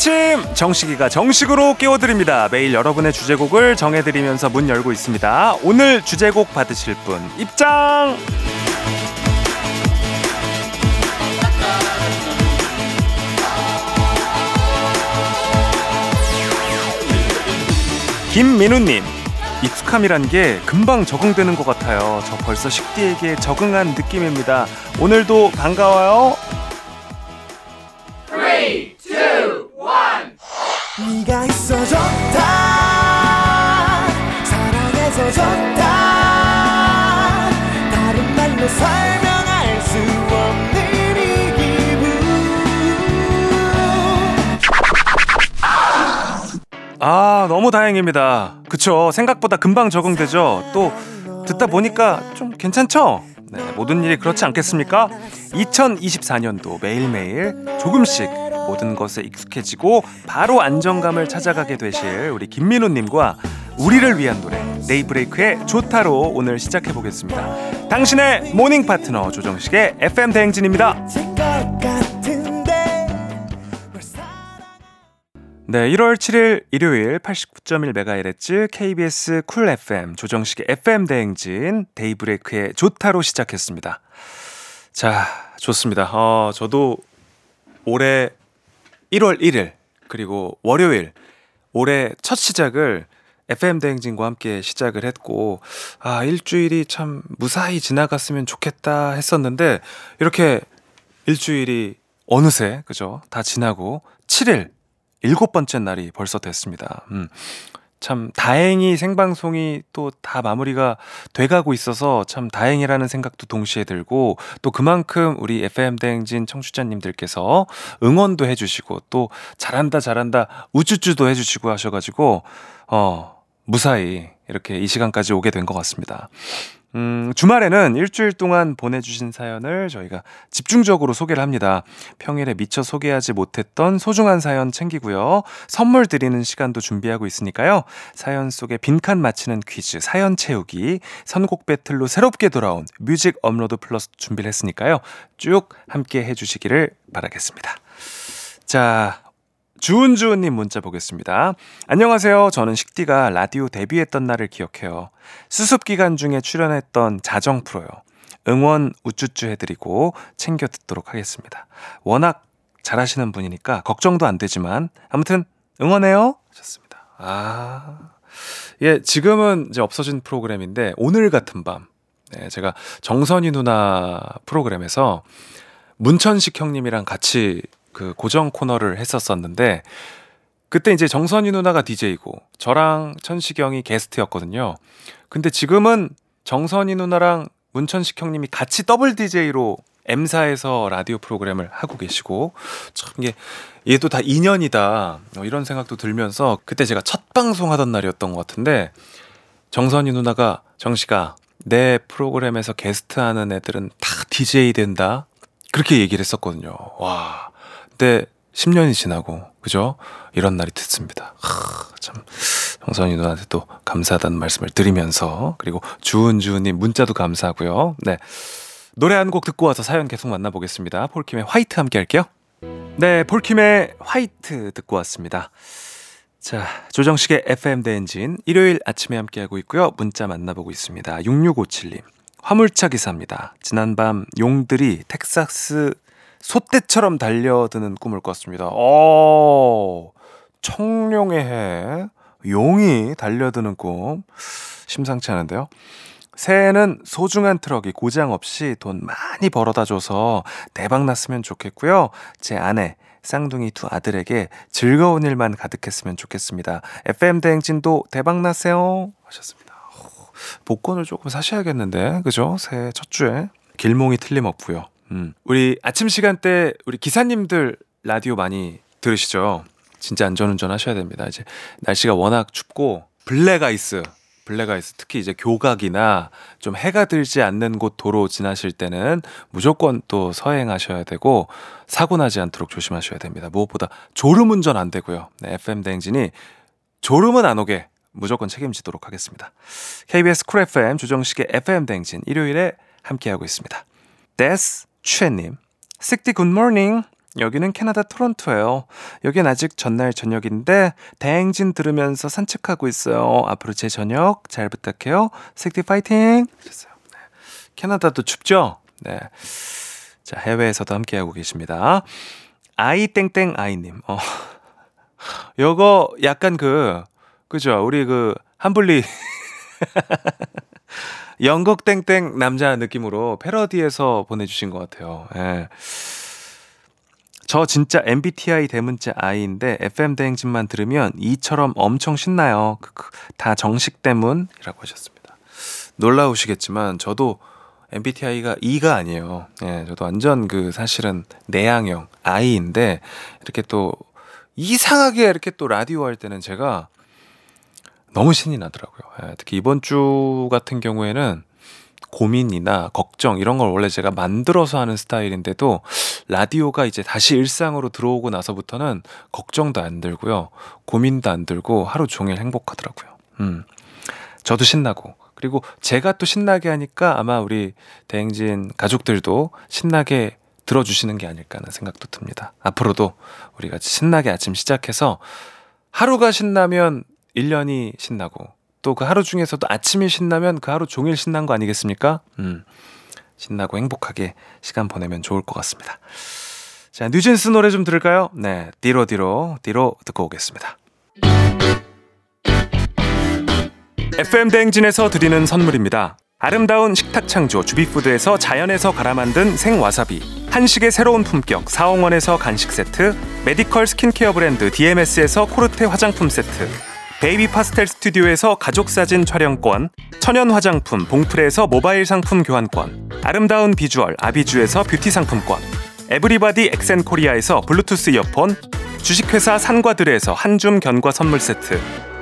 아침 정식이가 정식으로 깨워드립니다. 매일 여러분의 주제곡을 정해드리면서 문 열고 있습니다. 오늘 주제곡 받으실 분 입장. 김민우님 익숙함이란 게 금방 적응되는 것 같아요. 저 벌써 식디에게 적응한 느낌입니다. 오늘도 반가워요. 너무 다행입니다. 그쵸. 생각보다 금방 적응되죠. 또, 듣다 보니까 좀 괜찮죠? 네, 모든 일이 그렇지 않겠습니까? 2024년도 매일매일 조금씩 모든 것에 익숙해지고 바로 안정감을 찾아가게 되실 우리 김민우님과 우리를 위한 노래 데이브레이크의 좋다로 오늘 시작해 보겠습니다. 당신의 모닝 파트너 조정식의 FM 대행진입니다. 네, 1월 7일 일요일 89.1MHz KBS 쿨 FM 조정식의 FM 대행진 데이브레이크의 좋다로 시작했습니다. 자, 좋습니다. 어, 저도 올해 1월 1일 그리고 월요일 올해 첫 시작을 FM 대행진과 함께 시작을 했고 아, 일주일이 참 무사히 지나갔으면 좋겠다 했었는데 이렇게 일주일이 어느새 그죠? 다 지나고 7일 일곱 번째 날이 벌써 됐습니다. 음. 참 다행히 생방송이 또 다 마무리가 돼가고 있어서 참 다행이라는 생각도 동시에 들고 또 그만큼 우리 FM 대행진 청취자님들께서 응원도 해주시고 또 잘한다 잘한다 우쭈쭈도 해주시고 하셔가지고 어 무사히 이렇게 이 시간까지 오게 된 것 같습니다. 음, 주말에는 일주일 동안 보내주신 사연을 저희가 집중적으로 소개를 합니다. 평일에 미처 소개하지 못했던 소중한 사연 챙기고요. 선물 드리는 시간도 준비하고 있으니까요. 사연 속에 빈칸 맞히는 퀴즈, 사연 채우기, 선곡 배틀로 새롭게 돌아온 뮤직 업로드 플러스 준비를 했으니까요. 쭉 함께 해주시기를 바라겠습니다. 자, 주은주은님 문자 보겠습니다. 안녕하세요. 저는 식디가 라디오 데뷔했던 날을 기억해요. 수습 기간 중에 출연했던 자정 프로요. 응원 우쭈쭈 해드리고 챙겨 듣도록 하겠습니다. 워낙 잘하시는 분이니까 걱정도 안 되지만 아무튼 응원해요. 하셨습니다. 아, 예, 지금은 이제 없어진 프로그램인데 오늘 같은 밤. 네, 제가 정선희 누나 프로그램에서 문천식 형님이랑 같이 그 고정 코너를 했었었는데 그때 이제 정선희 누나가 DJ고 저랑 천식형이 게스트였거든요. 근데 지금은 정선희 누나랑 문천식 형님이 같이 더블 DJ로 M사에서 라디오 프로그램을 하고 계시고 참 이게 얘도 다 인연이다 어, 이런 생각도 들면서 그때 제가 첫 방송 하던 날이었던 것 같은데 정선희 누나가 정식아 내 프로그램에서 게스트하는 애들은 다 DJ 된다 그렇게 얘기를 했었거든요. 와 그때 10년이 지나고 그죠? 이런 날이 됐습니다. 하, 참 정선이 누나한테 또 감사하다는 말씀을 드리면서 그리고 주은주님 문자도 감사하고요. 네 노래 한 곡 듣고 와서 사연 계속 만나보겠습니다. 폴킴의 화이트 함께 할게요. 네 폴킴의 화이트 듣고 왔습니다. 자, 조정식의 FM 대행진 일요일 아침에 함께 하고 있고요. 문자 만나보고 있습니다. 6657님. 화물차 기사입니다. 지난밤 용들이 텍사스 소떼처럼 달려드는 꿈을 꿨습니다. 어, 청룡의 해, 용이 달려드는 꿈. 심상치 않은데요. 새해에는 소중한 트럭이 고장 없이 돈 많이 벌어다 줘서 대박 났으면 좋겠고요. 제 아내, 쌍둥이 두 아들에게 즐거운 일만 가득했으면 좋겠습니다. FM 대행진도 대박 나세요. 하셨습니다. 복권을 조금 사셔야겠는데, 그죠? 새해 첫 주에. 길몽이 틀림없고요. 음. 우리 아침 시간대 우리 기사님들 라디오 많이 들으시죠? 진짜 안전운전 하셔야 됩니다. 이제 날씨가 워낙 춥고 블랙 아이스 블랙 아이스 특히 이제 교각이나 좀 해가 들지 않는 곳 도로 지나실 때는 무조건 또 서행하셔야 되고 사고 나지 않도록 조심하셔야 됩니다. 무엇보다 졸음 운전 안 되고요. 네, FM 대행진이 졸음은 안 오게 무조건 책임지도록 하겠습니다. KBS 쿨 FM 조정식의 FM 대행진 일요일에 함께하고 있습니다. 데스 최님 식디 굿모닝 여기는 캐나다 토론토예요. 여긴 아직 전날 저녁인데 대행진 들으면서 산책하고 있어요. 앞으로 제 저녁 잘 부탁해요. 식디 파이팅! 하셨어요. 네. 캐나다도 춥죠? 네. 자, 해외에서도 함께하고 계십니다. 아이 땡땡 아이님. 어. 요거 약간 그, 그죠? 우리 그, 한블리. 영국 땡땡 남자 느낌으로 패러디에서 보내주신 것 같아요. 예. 저 진짜 MBTI 대문자 I인데 FM 대행진만 들으면 이처럼 엄청 신나요. 다 정식 때문이라고 하셨습니다. 놀라우시겠지만 저도 MBTI가 E가 아니에요. 예, 저도 완전 그 사실은 내향형 I인데 이렇게 또 이상하게 이렇게 또 라디오 할 때는 제가 너무 신이 나더라고요. 예, 특히 이번 주 같은 경우에는 고민이나 걱정 이런 걸 원래 제가 만들어서 하는 스타일인데도 라디오가 이제 다시 일상으로 들어오고 나서부터는 걱정도 안 들고요. 고민도 안 들고 하루 종일 행복하더라고요. 음. 저도 신나고 그리고 제가 또 신나게 하니까 아마 우리 대행진 가족들도 신나게 들어주시는 게 아닐까 하는 생각도 듭니다. 앞으로도 우리 같이 신나게 아침 시작해서 하루가 신나면 1년이 신나고 또 그 하루 중에서도 아침이 신나면 그 하루 종일 신난 거 아니겠습니까? 음. 신나고 행복하게 시간 보내면 좋을 것 같습니다. 자, 뉴진스 노래 좀 들을까요? 네, 뒤로 뒤로 뒤로 듣고 오겠습니다. FM 대행진에서 드리는 선물입니다. 아름다운 식탁 창조 주비푸드에서 자연에서 갈아 만든 생와사비 한식의 새로운 품격 사홍원에서 간식 세트 메디컬 스킨케어 브랜드 DMS에서 코르테 화장품 세트 베이비 파스텔 스튜디오에서 가족 사진 촬영권 천연 화장품 봉프레에서 모바일 상품 교환권 아름다운 비주얼 아비주에서 뷰티 상품권 에브리바디 엑센 코리아에서 블루투스 이어폰 주식회사 산과들에서 한줌 견과 선물 세트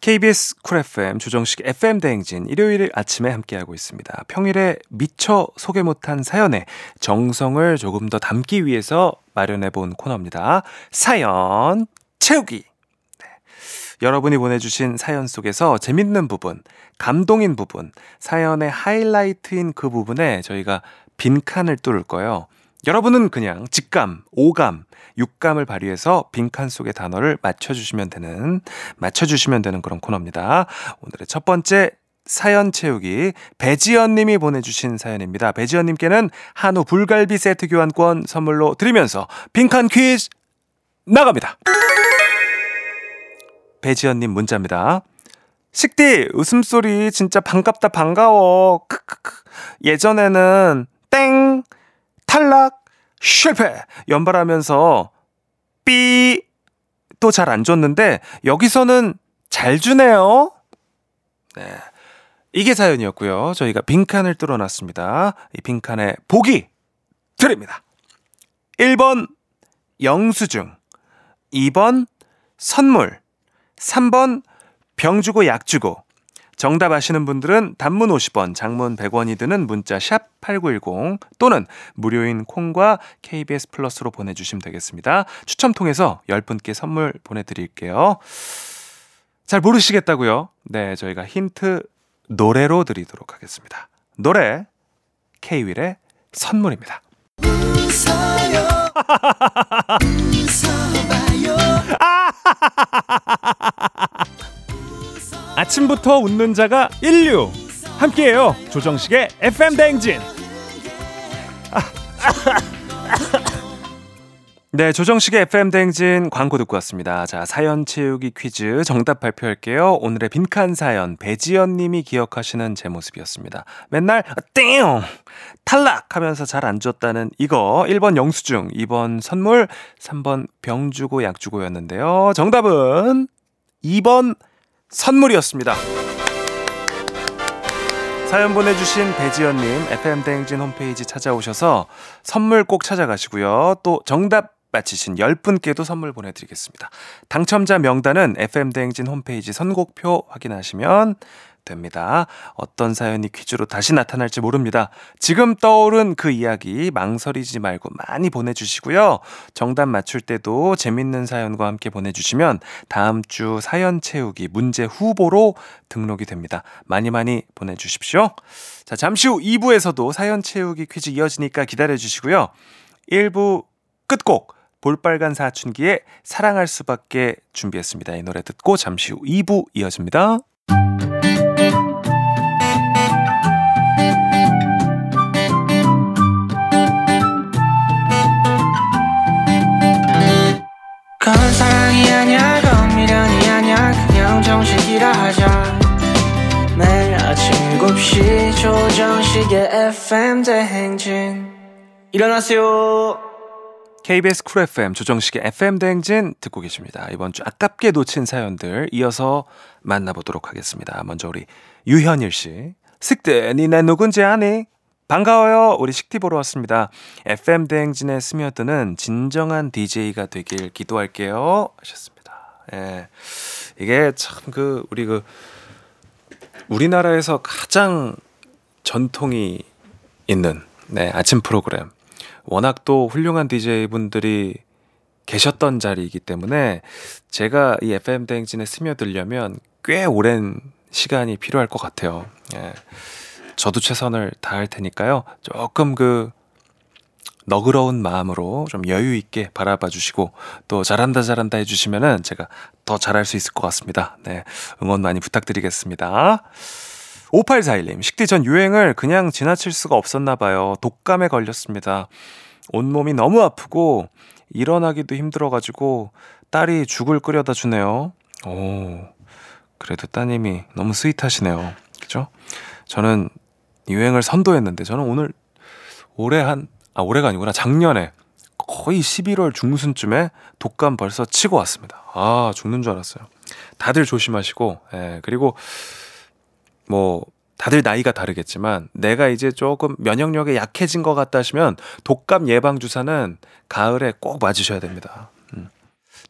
KBS 쿨 FM 조정식 FM 대행진 일요일 아침에 함께하고 있습니다. 평일에 미처 소개 못한 사연에 정성을 조금 더 담기 위해서 마련해 본 코너입니다. 사연 채우기. 네. 여러분이 보내주신 사연 속에서 재밌는 부분, 감동인 부분, 사연의 하이라이트인 그 부분에 저희가 빈칸을 뚫을 거예요. 여러분은 그냥 직감, 오감, 육감을 발휘해서 빈칸 속의 단어를 맞춰주시면 되는, 맞춰주시면 되는 그런 코너입니다. 오늘의 첫 번째 사연 채우기 배지연 님이 보내주신 사연입니다. 배지연 님께는 한우 불갈비 세트 교환권 선물로 드리면서 빈칸 퀴즈 나갑니다. 배지연 님 문자입니다. 식디 웃음소리 진짜 반갑다 반가워. 크크크. 예전에는 땡 탈락 실패 연발하면서 삐 또 잘 안 줬는데 여기서는 잘 주네요. 네. 이게 사연이었고요. 저희가 빈칸을 뚫어놨습니다. 이 빈칸에 보기 드립니다. 1번 영수증 2번 선물 3번 병 주고 약 주고 정답 아시는 분들은 단문 50원, 장문 100원이 드는 문자 샵 8910 또는 무료인 콩과 KBS 플러스로 보내주시면 되겠습니다. 추첨 통해서 10분께 선물 보내드릴게요. 잘 모르시겠다고요? 네, 저희가 힌트 노래로 드리도록 하겠습니다. 노래 K-윌의 선물입니다. 웃어봐요 아침부터 웃는 자가 인류. 함께해요. 조정식의 FM 대행진 네 조정식의 FM 대행진 광고 듣고 왔습니다. 자 사연 채우기 퀴즈 정답 발표할게요. 오늘의 빈칸 사연 배지연 님이 기억하시는 제 모습이었습니다. 맨날 띵 탈락 하면서 잘 안 줬다는 이거. 1번 영수증 2번 선물 3번 병 주고 약 주고였는데요. 정답은 2번 선물이었습니다. 사연 보내주신 배지연님 FM대행진 홈페이지 찾아오셔서 선물 꼭 찾아가시고요. 또 정답 맞히신 10분께도 선물 보내드리겠습니다. 당첨자 명단은 FM대행진 홈페이지 선곡표 확인하시면 됩니다. 어떤 사연이 퀴즈로 다시 나타날지 모릅니다. 지금 떠오른 그 이야기 망설이지 말고 많이 보내주시고요. 정답 맞출 때도 재밌는 사연과 함께 보내주시면 다음 주 사연 채우기 문제 후보로 등록이 됩니다. 많이 많이 보내주십시오. 자, 잠시 후 2부에서도 사연 채우기 퀴즈 이어지니까 기다려주시고요. 1부 끝곡 볼빨간 사춘기의 사랑할 수밖에 준비했습니다. 이 노래 듣고 잠시 후 2부 이어집니다. 매일 아침 7시 조정식의 FM 대행진 일어나세요 KBS 쿨 FM 조정식의 FM 대행진 듣고 계십니다. 이번 주 아깝게 놓친 사연들 이어서 만나보도록 하겠습니다. 먼저 우리 유현일 씨. 식디 니 내 누군지 아니? 반가워요. 우리 식디 보러 왔습니다. FM 대행진에 스며드는 진정한 DJ가 되길 기도할게요. 하셨습니다. 예. 이게 참 그 우리 그 우리나라에서 가장 전통이 있는 네, 아침 프로그램 워낙 또 훌륭한 DJ분들이 계셨던 자리이기 때문에 제가 이 FM 대행진에 스며들려면 꽤 오랜 시간이 필요할 것 같아요. 예. 저도 최선을 다할 테니까요. 조금 그 너그러운 마음으로 좀 여유 있게 바라봐 주시고 또 잘한다 잘한다 해주시면은 제가 더 잘할 수 있을 것 같습니다. 네. 응원 많이 부탁드리겠습니다. 5841님, 식디 전 유행을 그냥 지나칠 수가 없었나 봐요. 독감에 걸렸습니다. 온몸이 너무 아프고 일어나기도 힘들어가지고 딸이 죽을 끓여다 주네요. 오, 그래도 따님이 너무 스윗하시네요. 그죠? 저는 유행을 선도했는데 저는 오늘 올해 한, 아, 올해가 아니구나. 작년에 거의 11월 중순쯤에 독감 벌써 치고 왔습니다. 아, 죽는 줄 알았어요. 다들 조심하시고, 예, 그리고 뭐 다들 나이가 다르겠지만 내가 이제 조금 면역력이 약해진 것 같다 하시면 독감 예방 주사는 가을에 꼭 맞으셔야 됩니다. 음.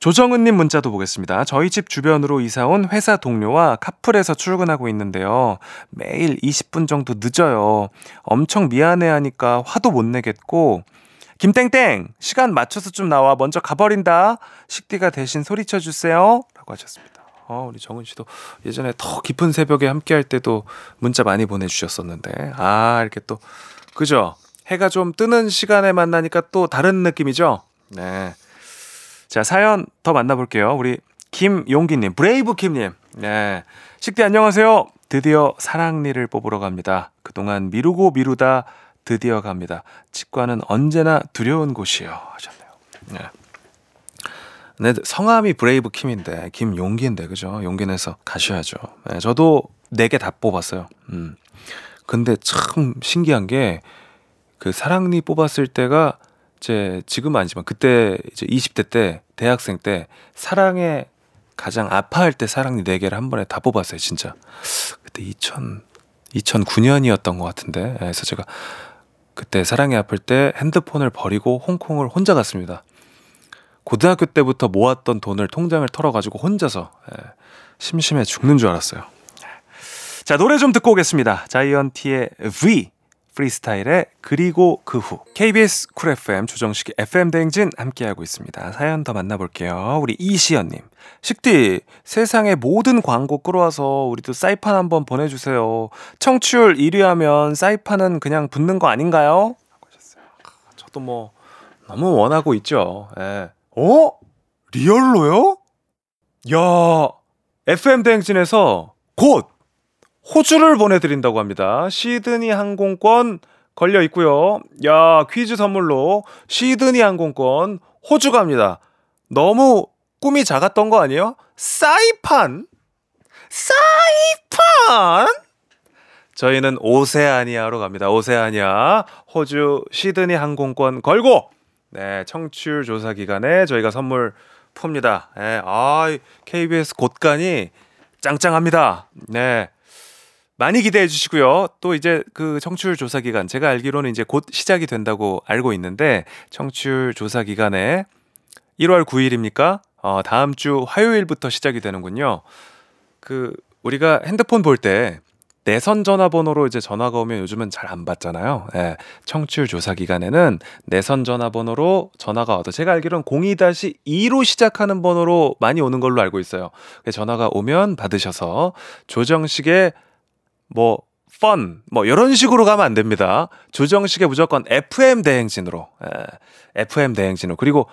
조정은님 문자도 보겠습니다. 저희 집 주변으로 이사 온 회사 동료와 카풀에서 출근하고 있는데요. 매일 20분 정도 늦어요. 엄청 미안해하니까 화도 못 내겠고 김땡땡 시간 맞춰서 좀 나와 먼저 가버린다. 식디가 대신 소리쳐 주세요. 라고 하셨습니다. 어, 우리 정은 씨도 예전에 더 깊은 새벽에 함께 할 때도 문자 많이 보내주셨었는데, 아, 이렇게 또, 그죠? 해가 좀 뜨는 시간에 만나니까 또 다른 느낌이죠? 네. 자, 사연 더 만나볼게요. 우리 김용기님, 브레이브 킴님. 네. 식디 안녕하세요. 드디어 사랑니를 뽑으러 갑니다. 그동안 미루고 미루다 드디어 갑니다. 치과는 언제나 두려운 곳이요. 하셨네요. 네. 네, 성함이 브레이브 킴인데 김용기인데 그죠? 용기 내서 가셔야죠. 네, 저도 네 개 다 뽑았어요. 음. 근데 참 신기한 게 그 사랑니 뽑았을 때가 제 지금은 아니지만 그때 이제 20대 때 대학생 때 사랑에 가장 아파할 때 사랑니 네 개를 한 번에 다 뽑았어요, 진짜. 그때 2000 2009년이었던 것 같은데. 예, 그래서 제가 그때 사랑에 아플 때 핸드폰을 버리고 홍콩을 혼자 갔습니다. 고등학교 때부터 모았던 돈을 통장을 털어가지고 혼자서 예, 심심해 죽는 줄 알았어요. 자 노래 좀 듣고 오겠습니다. 자이언티의 V 프리스타일의 그리고 그 후 KBS 쿨 FM 조정식 FM 대행진 함께하고 있습니다. 사연 더 만나볼게요. 우리 이시연님 식디 세상의 모든 광고 끌어와서 우리도 사이판 한번 보내주세요. 청취율 1위 하면 사이판은 그냥 붙는 거 아닌가요? 하셨어요. 저도 뭐 너무 원하고 있죠. 예. 어? 리얼로요? 야, FM 대행진에서 곧 호주를 보내드린다고 합니다. 시드니 항공권 걸려 있고요. 야, 퀴즈 선물로 시드니 항공권 호주 갑니다. 너무 꿈이 작았던 거 아니에요? 사이판? 사이판? 저희는 오세아니아로 갑니다. 오세아니아 호주 시드니 항공권 걸고 네 청취율 조사 기간에 저희가 선물 풉니다. 네, 아 KBS 곳간이 짱짱합니다. 네. 많이 기대해 주시고요. 또 이제 그 청취율 조사 기간 제가 알기로는 이제 곧 시작이 된다고 알고 있는데 청취율 조사 기간에 1월 9일입니까? 어, 다음 주 화요일부터 시작이 되는군요. 그 우리가 핸드폰 볼 때 내선 전화번호로 이제 전화가 오면 요즘은 잘 안 받잖아요. 예, 청취율 조사 기간에는 내선 전화번호로 전화가 와도 제가 알기로는 02-2로 시작하는 번호로 많이 오는 걸로 알고 있어요. 전화가 오면 받으셔서 조정식의 뭐 펀, 뭐 이런 식으로 가면 안 됩니다. 조정식의 무조건 FM 대행진으로, 예, FM 대행진으로 그리고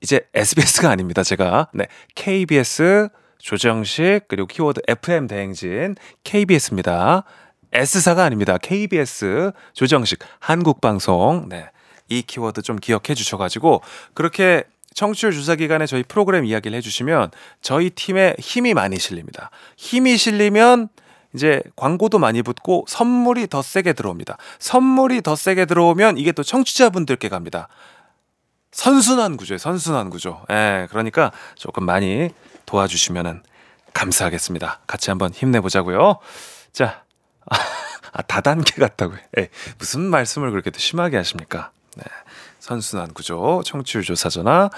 이제 SBS가 아닙니다. 제가 네 KBS 조정식 그리고 키워드 FM 대행진 KBS입니다. S사가 아닙니다. KBS 조정식 한국방송 네. 이 키워드 좀 기억해 주셔가지고 그렇게 청취율 조사 기간에 저희 프로그램 이야기를 해주시면 저희 팀에 힘이 많이 실립니다. 힘이 실리면 이제 광고도 많이 붙고 선물이 더 세게 들어옵니다. 선물이 더 세게 들어오면 이게 또 청취자분들께 갑니다. 선순환 구조예요. 선순환 구조. 예, 그러니까 조금 많이 도와주시면 감사하겠습니다. 같이 한번 힘내보자고요. 자, 아, 다단계 같다고요. 예, 무슨 말씀을 그렇게 또 심하게 하십니까? 네, 선순환 구조, 청취율 조사 전화,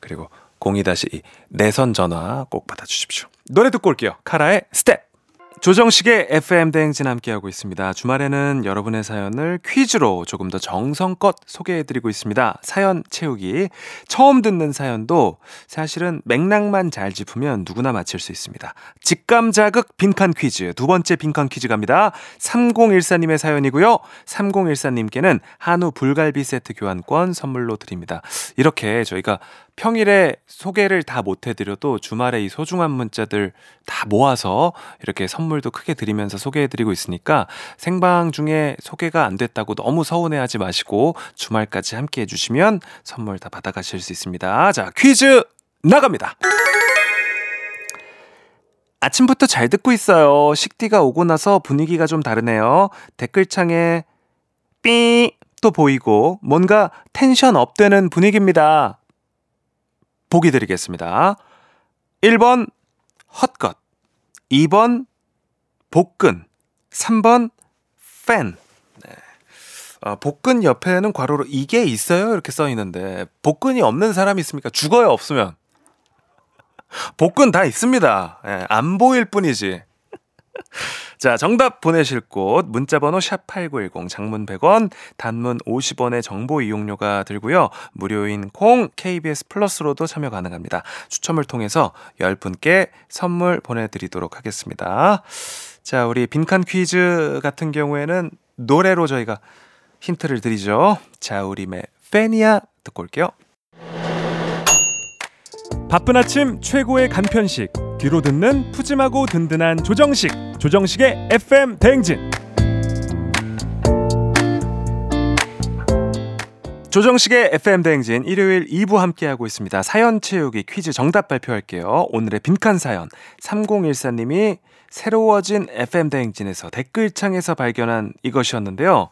그리고 02-2 내선 전화 꼭 받아주십시오. 노래 듣고 올게요. 카라의 스텝! 조정식의 FM 대행진 함께하고 있습니다. 주말에는 여러분의 사연을 퀴즈로 조금 더 정성껏 소개해드리고 있습니다. 사연 채우기. 처음 듣는 사연도 사실은 맥락만 잘 짚으면 누구나 맞힐 수 있습니다. 직감 자극 빈칸 퀴즈. 두 번째 빈칸 퀴즈 갑니다. 3014님의 사연이고요. 3014님께는 한우 불갈비 세트 교환권 선물로 드립니다. 이렇게 저희가 평일에 소개를 다 못해드려도 주말에 이 소중한 문자들 다 모아서 이렇게 선물도 크게 드리면서 소개해드리고 있으니까 생방 중에 소개가 안 됐다고 너무 서운해하지 마시고 주말까지 함께 해주시면 선물 다 받아가실 수 있습니다. 자, 퀴즈 나갑니다. 아침부터 잘 듣고 있어요. 식디가 오고 나서 분위기가 좀 다르네요. 댓글창에 삐 또 보이고 뭔가 텐션 업되는 분위기입니다. 보기 드리겠습니다. 1번 헛것 2번 복근 3번 팬 네. 아, 복근 옆에는 괄호로 이게 있어요 이렇게 써 있는데 복근이 없는 사람이 있습니까? 죽어요 없으면 복근 다 있습니다. 예, 안 보일 뿐이지. 자, 정답 보내실 곳 문자 번호 샵8910 장문 100원 단문 50원의 정보 이용료가 들고요. 무료인 콩 KBS 플러스로도 참여 가능합니다. 추첨을 통해서 10분께 선물 보내 드리도록 하겠습니다. 자, 우리 빈칸 퀴즈 같은 경우에는 노래로 저희가 힌트를 드리죠. 자, 우리의 페니아 듣고 올게요. 바쁜 아침 최고의 간편식 뒤로 듣는 푸짐하고 든든한 조정식 조정식의 FM 대행진 조정식의 FM 대행진 일요일 2부 함께하고 있습니다. 사연 채우기 퀴즈 정답 발표할게요. 오늘의 빈칸 사연 3014님이 새로워진 FM 대행진에서 댓글창에서 발견한 이것이었는데요.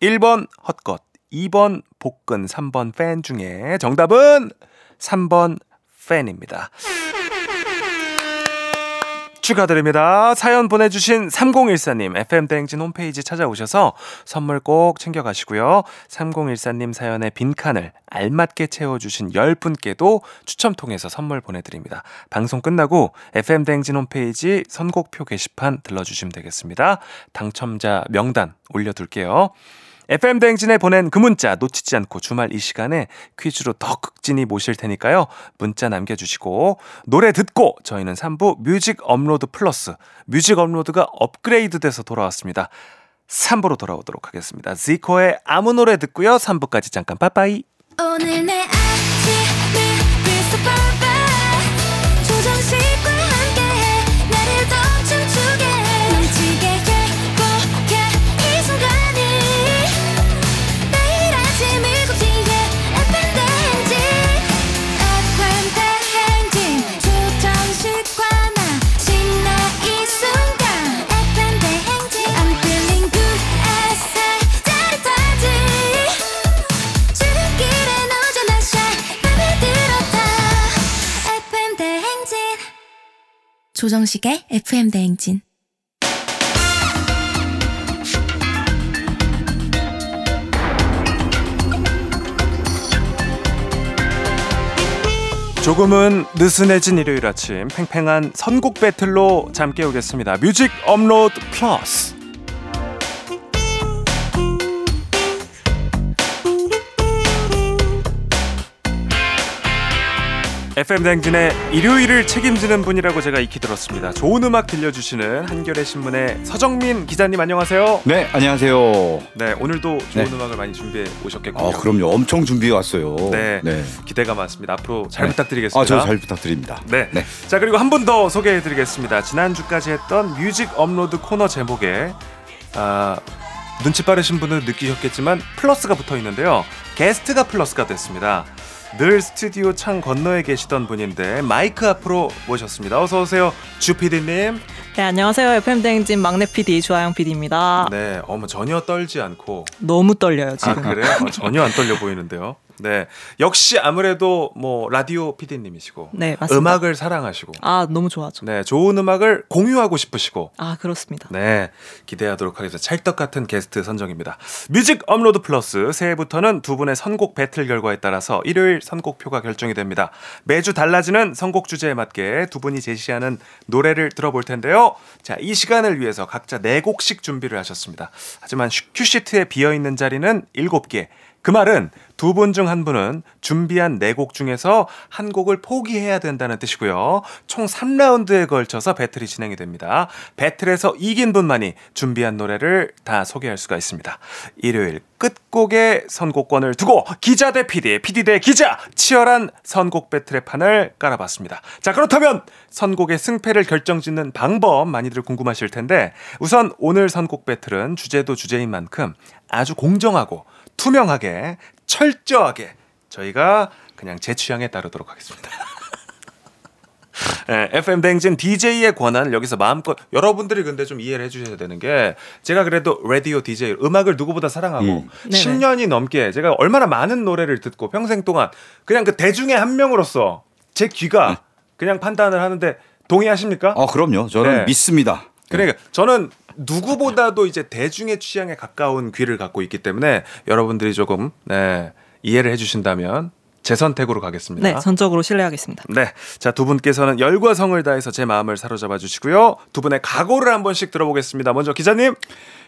1번 헛것, 2번 복근, 3번 팬 중에 정답은 3번 팬입니다. 축하드립니다. 사연 보내주신 3014님, FM대행진 홈페이지 찾아오셔서 선물 꼭 챙겨가시고요. 3014님 사연의 빈칸을 알맞게 채워주신 10분께도 추첨 통해서 선물 보내드립니다. 방송 끝나고 FM대행진 홈페이지 선곡표 게시판 들러주시면 되겠습니다. 당첨자 명단 올려둘게요. FM 대행진에 보낸 그 문자 놓치지 않고 주말 이 시간에 퀴즈로 더 극진히 모실 테니까요. 문자 남겨주시고 노래 듣고 저희는 3부 뮤직 업로드 플러스 뮤직 업로드가 업그레이드 돼서 돌아왔습니다. 3부로 돌아오도록 하겠습니다. 지코의 아무 노래 듣고요. 3부까지 잠깐 빠빠이. 오늘 내 아 조정식의 FM 대행진. 조금은 느슨해진 일요일 아침 팽팽한 선곡 배틀로 잠 깨우겠습니다. 뮤직 업로드 플러스. FM 대행진의 일요일을 책임지는 분이라고 제가 익히 들었습니다. 좋은 음악 들려주시는 한겨레 신문의 서정민 기자님 안녕하세요. 네, 안녕하세요. 네 오늘도 좋은 네. 음악을 많이 준비해 오셨겠군요. 아, 그럼요. 엄청 준비해 왔어요. 네, 네. 기대가 많습니다. 앞으로 잘 네. 부탁드리겠습니다. 아, 저 잘 부탁드립니다. 네. 네. 자 그리고 한 분 더 소개해 드리겠습니다. 지난주까지 했던 뮤직 업로드 코너 제목에 아, 눈치 빠르신 분은 느끼셨겠지만 플러스가 붙어 있는데요. 게스트가 플러스가 됐습니다. 늘 스튜디오 창 건너에 계시던 분인데 마이크 앞으로 모셨습니다. 어서 오세요, 주 PD님. 네, 안녕하세요. FM 대행진 막내 PD 주하영 PD입니다. 네, 어머 전혀 떨지 않고 너무 떨려요, 아 지금. 그래요? 어, 전혀 안 떨려 보이는데요. 네, 역시 아무래도 뭐 라디오 PD님이시고 네, 맞습니다. 음악을 사랑하시고 아, 너무 좋아죠. 네, 좋은 음악을 공유하고 싶으시고 아, 그렇습니다. 네, 기대하도록 하겠습니다. 찰떡 같은 게스트 선정입니다. 뮤직 업로드 플러스 새해부터는 두 분의 선곡 배틀 결과에 따라서 일요일 선곡표가 결정이 됩니다. 매주 달라지는 선곡 주제에 맞게 두 분이 제시하는 노래를 들어볼 텐데요. 자, 이 시간을 위해서 각자 네 곡씩 준비를 하셨습니다. 하지만 슈- 큐시트에 비어 있는 자리는 일곱 개. 그 말은 두 분 중 한 분은 준비한 네 곡 중에서 한 곡을 포기해야 된다는 뜻이고요. 총 3라운드에 걸쳐서 배틀이 진행이 됩니다. 배틀에서 이긴 분만이 준비한 노래를 다 소개할 수가 있습니다. 일요일 끝곡에 선곡권을 두고 기자 대 PD, PD 대 기자 치열한 선곡 배틀의 판을 깔아봤습니다. 자 그렇다면 선곡의 승패를 결정짓는 방법 많이들 궁금하실 텐데 우선 오늘 선곡 배틀은 주제도 주제인 만큼 아주 공정하고 투명하게 철저하게 저희가 그냥 제 취향에 따르도록 하겠습니다. 네, FM 댕진 DJ의 권한을 여기서 마음껏 여러분들이 근데 좀 이해를 해주셔야 되는 게 제가 그래도 라디오 DJ 음악을 누구보다 사랑하고 음. 네네. 10년이 넘게 제가 얼마나 많은 노래를 듣고 평생 동안 그냥 그 대중의 한 명으로서 제 귀가 그냥 판단을 하는데 동의하십니까? 아, 그럼요. 저는 네. 믿습니다. 그러니까 저는 누구보다도 이제 대중의 취향에 가까운 귀를 갖고 있기 때문에 여러분들이 조금 네, 이해를 해주신다면 제 선택으로 가겠습니다. 네, 전적으로 신뢰하겠습니다. 네. 자, 두 분께서는 열과 성을 다해서 제 마음을 사로잡아 주시고요. 두 분의 각오를 한 번씩 들어보겠습니다. 먼저 기자님.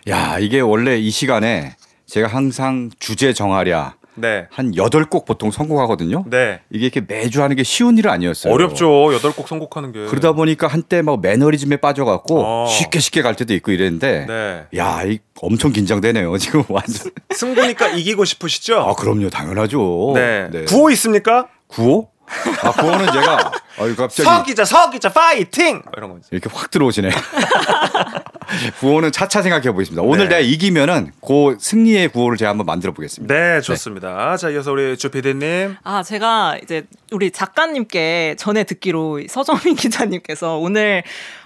야, 이게 원래 이 시간에 제가 항상 주제 정하랴 네. 한 여덟 곡 보통 선곡하거든요. 네. 이게 이렇게 매주 하는 게 쉬운 일은 아니었어요. 어렵죠. 여덟 곡 선곡하는 게. 그러다 보니까 한때 막 매너리즘에 빠져갖고 어. 쉽게 쉽게 갈 때도 있고 이랬는데 네. 야, 이 엄청 긴장되네요. 지금 완전. 승부니까 이기고 싶으시죠? 아, 그럼요. 당연하죠. 네. 구호 있습니까? 구호? 아, 구호는 제가 아유 갑자기 서 기자, 서 기자, 파이팅! 이런 거지. 이렇게 확 들어오시네. 구호는 차차 생각해 보겠습니다. 오늘 네. 내가 이기면은 그 승리의 구호를 제가 한번 만들어 보겠습니다. 네, 좋습니다. 자, 이어서 우리 주 PD님. 아, 제가 이제 우리 작가님께 전에 듣기로 서정민 기자님께서 오늘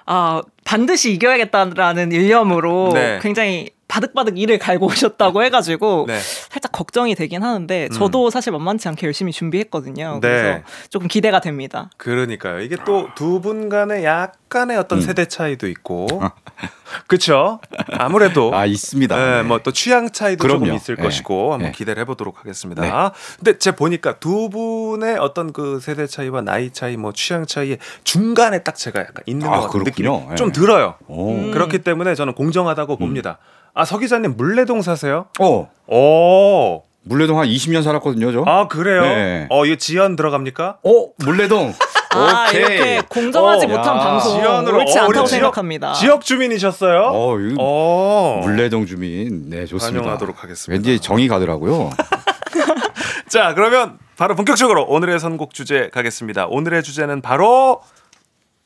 아, 반드시 이겨야겠다라는 일념으로 네. 굉장히 바득바득 이를 갈고 오셨다고 해가지고 네. 살짝 걱정이 되긴 하는데 저도 사실 만만치 않게 열심히 준비했거든요. 네. 그래서 조금 기대가 됩니다. 그러니까요. 이게 또 두 분 간에 약간의 어떤 음. 세대 차이도 있고. 그렇죠? 아무래도 아 있습니다. 네, 네. 뭐또 취향 차이도 조금 그럼요. 있을 네. 것이고 한번 네. 기대를 해보도록 하겠습니다. 근데 제가 보니까 두 분의 어떤 그 세대 차이와 나이 차이, 뭐 취향 차이의 중간에 딱 제가 약간 있는 아, 것 같은 느낌이 그렇군요. 좀 네. 들어요. 오. 음. 그렇기 때문에 저는 공정하다고 봅니다. 아, 서 기자님 물레동 사세요? 어 오, 물레동 한 20년 살았거든요, 저. 아 그래요? 네. 어, 이거 지연 들어갑니까? 어 물레동. 아, 오케이. 이렇게 공정하지 어, 못한 야. 방송 지연으로 옳지 어, 않다고 지역- 생각합니다. 지역 주민이셨어요? 어 어. 물레동 주민. 네 좋습니다. 환영하도록 하겠습니다. 왠지 정이 가더라고요. 자, 그러면 바로 본격적으로 오늘의 선곡 주제 가겠습니다. 오늘의 주제는 바로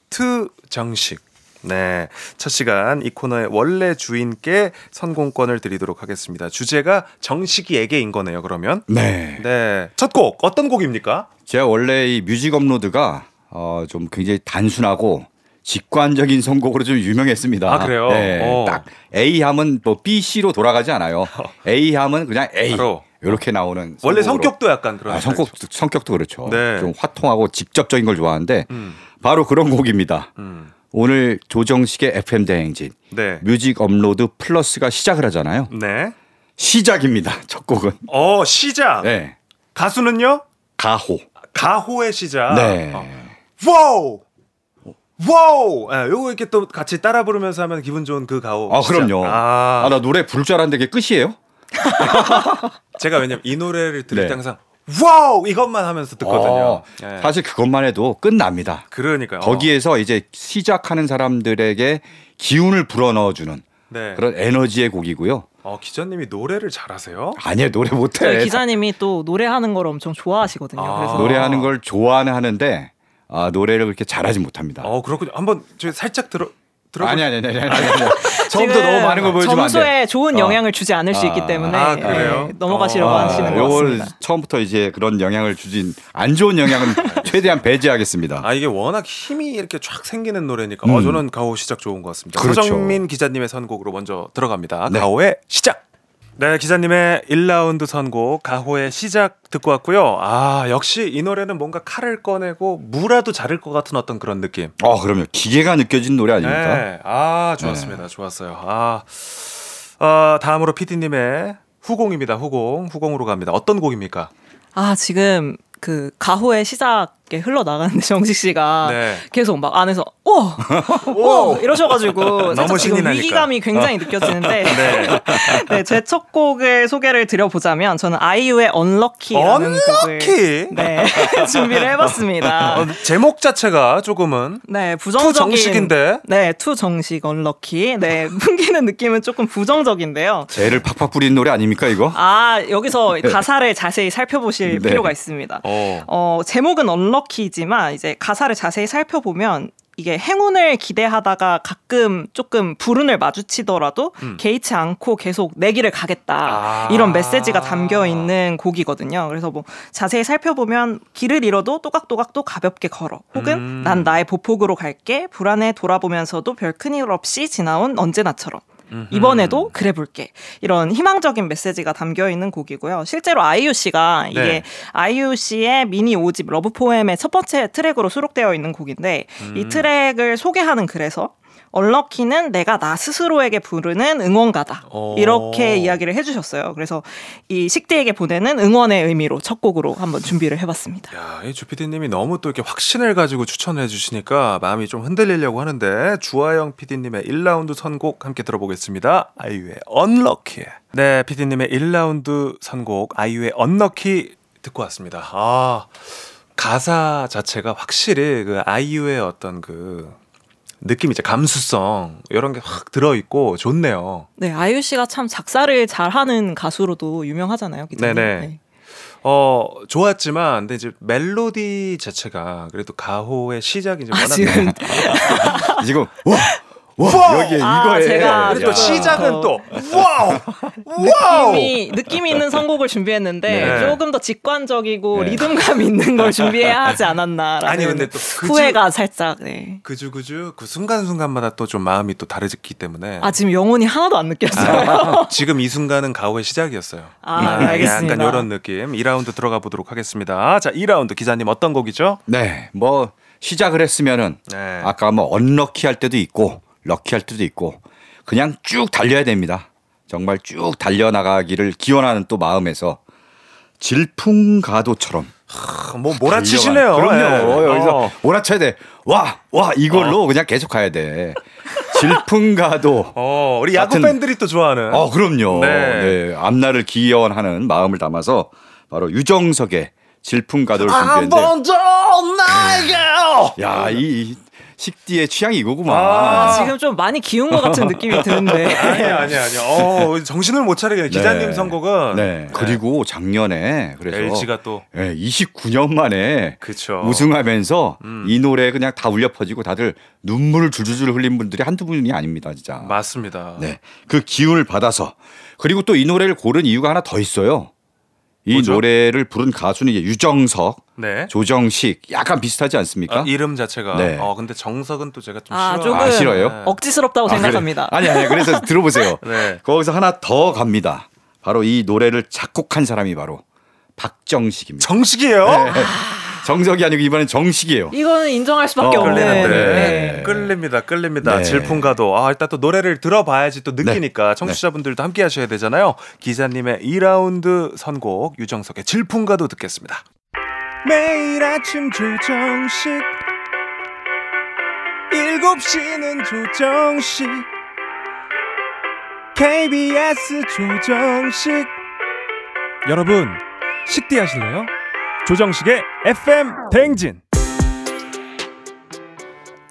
트 정식. 네. 첫 시간 이 코너의 원래 주인께 선공권을 드리도록 하겠습니다. 주제가 정식이에게인 거네요, 그러면. 네. 네. 첫 곡, 어떤 곡입니까? 제가 원래 이 뮤직 업로드가 어, 좀 굉장히 단순하고 직관적인 선곡으로 좀 유명했습니다. 아, 그래요? 네, 어. 딱 A 하면 뭐 B, C로 돌아가지 않아요. A 하면 그냥 A 바로. 이렇게 나오는. 원래 선곡으로. 성격도 약간 그런. 아, 성격 성격도 그렇죠. 네. 좀 화통하고 직접적인 걸 좋아하는데 음. 바로 그런 곡입니다. 음. 오늘 조정식의 FM 대행진 네. 뮤직 업로드 플러스가 시작을 하잖아요. 네. 시작입니다. 첫 곡은. 어, 시작. 네. 가수는요? 가호. 가호의 시작. 네. 어. 와우! 와우! 예, 요거 이렇게 또 같이 따라 부르면서 하면 기분 좋은 그 가호. 아, 시작. 그럼요. 아, 아, 나 노래 부를 줄 알았는데 그게 끝이에요? 제가 왜냐면 이 노래를 들을 네. 때 항상 와우! 이것만 하면서 듣거든요. 어, 예. 사실 그것만 해도 끝납니다. 그러니까요. 거기에서 이제 시작하는 사람들에게 기운을 불어넣어주는 네. 그런 에너지의 곡이고요. 어, 기자님이 노래를 잘하세요? 아니에요, 노래 못해. 저희 기자님이 또 노래하는 걸 엄청 좋아하시거든요. 아. 그래서 노래하는 걸 좋아는 하는데 아, 노래를 그렇게 잘하지 못합니다. 어, 그렇군요. 한번 저희 살짝 들어 들어 아니 아니 아니 아니. 아니, 아니. 처음부터 너무 많은 걸 보여주면 안 돼. 점수에 좋은 어. 영향을 주지 않을 수 아. 있기 때문에 아, 그래요? 네, 넘어가시려고 어. 하시는 것 같습니다. 처음부터 이제 그런 영향을 주진 안 좋은 영향은 최대한 배제하겠습니다. 아 이게 워낙 힘이 이렇게 쫙 생기는 노래니까 음. 어 저는 가오 시작 좋은 것 같습니다. 그렇죠. 서정민 기자님의 선곡으로 먼저 들어갑니다. 네. 가오의 시작. 네 기자님의 1라운드 선곡 가호의 시작 듣고 왔고요. 아 역시 이 노래는 뭔가 칼을 꺼내고 무라도 자를 것 같은 어떤 그런 느낌. 어 그럼요. 기계가 느껴진 노래 아닙니까? 네, 아 좋았습니다. 좋았어요. 아 어, 다음으로 PD님의 후공입니다. 후공 후공으로 갑니다. 어떤 곡입니까? 아 지금 그 가호의 시작 에 흘러나가는데 정식 씨가 네. 계속 막 안에서 오, 오 이러셔가지고 살짝 너무 지금 신이 나니까. 위기감이 굉장히 느껴지는데 네. 네, 제 첫 곡을 소개를 드려보자면 저는 아이유의 Unlucky라는 Unlucky? 곡을 네, 준비를 해봤습니다. 어, 제목 자체가 조금은 네, 부정적인 정식인데? 네, To 정식 Unlucky. 네, 풍기는 느낌은 조금 부정적인데요. 재를 팍팍 뿌리는 노래 아닙니까 이거? 아, 여기서 가사를 자세히 살펴보실 네. 필요가 있습니다. 어. 어, 제목은 Unlucky지만 이제 가사를 자세히 살펴보면 이게 행운을 기대하다가 가끔 조금 불운을 마주치더라도 개의치 않고 계속 내 길을 가겠다 음. 아. 이런 메시지가 담겨 있는 곡이거든요. 그래서 뭐 자세히 살펴보면 길을 잃어도 또각또각 또 가볍게 걸어 혹은 음. 난 나의 보폭으로 갈게 불안해 돌아보면서도 별 큰일 없이 지나온 언제나처럼 이번에도 그래 볼게 이런 희망적인 메시지가 담겨 있는 곡이고요. 실제로 아이유 씨가 이게 네. 아이유 씨의 미니 5집 Love poem의 첫 번째 트랙으로 수록되어 있는 곡인데 음. 이 트랙을 소개하는 글에서 얼럭키는 내가 나 스스로에게 부르는 응원가다. 오. 이렇게 이야기를 해주셨어요. 그래서 이 식디에게 보내는 응원의 의미로 첫 곡으로 한번 준비를 해봤습니다. 야, 이 주피디님이 너무 또 이렇게 확신을 가지고 추천해 주시니까 마음이 좀 흔들리려고 하는데 주하영 PD님의 1라운드 선곡 함께 들어보겠습니다. 아이유의 Unlucky. 네, PD님의 1라운드 선곡 아이유의 Unlucky 듣고 왔습니다. 아, 가사 자체가 확실히 그 아이유의 어떤 그 느낌 이제 감수성 이런 게 확 들어 있고 좋네요. 네, 아이유 씨가 참 작사를 잘하는 가수로도 유명하잖아요. 기자님. 네네. 네. 어 좋았지만 근데 이제 멜로디 자체가 그래도 가호의 시작이 이제 아, 워낙 지금 지금 와, 와 여기 아, 이거에 제가 그리고 또 야. 시작은 또 와우 와우 느낌이 느낌 있는 선곡을 준비했는데 네. 조금 더 직관적이고 네. 리듬감 있는 걸 준비해야 하지 않았나라는 아니, 근데 또 그주- 후회가 살짝 네. 그주 그주 그 순간 순간마다 또 좀 마음이 또 다르기 때문에 아 지금 영혼이 하나도 안 느껴져요. 아, 지금 이 순간은 가호의 시작이었어요. 아, 음, 알겠습니다. 약간 이런 느낌. 2라운드 들어가 보도록 하겠습니다. 자, 2라운드 기자님 어떤 곡이죠? 네, 뭐 시작을 했으면은 네. 아까 뭐 언럭키 할 때도 있고 럭키 할 때도 있고 그냥 쭉 달려야 됩니다. 정말 쭉 달려나가기를 기원하는 또 마음에서 질풍가도처럼 아, 뭐 몰아치시네요. 그럼요. 네. 여기서 어. 몰아쳐야 돼. 와, 와 이걸로 그냥 계속 가야 돼. 질풍가도. 어, 우리 야구 같은- 팬들이 또 좋아하는. 어, 그럼요. 네. 네. 앞날을 기원하는 마음을 담아서 바로 유정석의 질풍가도를 준비했는데. 나에게. 야, 이, 이 식디의 취향이 이거구만. 아, 아, 지금 좀 많이 기운 것 같은 느낌이 드는데. 아니 아니 아니. 어, 정신을 못 차리게 기자님 네. 선곡은 네. 그리고 작년에 그래서 LG가 또 네, 29년 만에 그쵸. 우승하면서 음. 이 노래 그냥 다 울려 퍼지고 다들 눈물을 줄줄줄 흘린 분들이 한두 분이 아닙니다, 진짜. 맞습니다. 네. 그 기운을 받아서 그리고 또 이 노래를 고른 이유가 하나 더 있어요. 이 뭐죠? 노래를 부른 가수는 이제 유정석, 네. 조정식 약간 비슷하지 않습니까? 아, 이름 자체가. 네. 어 근데 정석은 또 제가 좀 아, 싫어. 조금 아, 싫어요? 억지스럽다고 아, 그래. 생각합니다. 아니 아니 그래서 들어보세요. 네. 거기서 하나 더 갑니다. 바로 이 노래를 작곡한 사람이 바로 박정식입니다. 정식이에요? 네. 정석이 아니고 이번엔 정식이에요. 이거는 인정할 수밖에 어, 없는. 끌리는데 네. 끌립니다, 끌립니다. 네. 질풍가도 아 일단 또 노래를 들어봐야지 또 느끼니까 네. 청취자분들도 함께 하셔야 되잖아요. 기자님의 2라운드 선곡 유정석의 질풍가도 듣겠습니다. 매일 아침 조정식. 7시는 조정식. KBS 조정식. 여러분 식디 하실래요? 조정식의 FM 대행진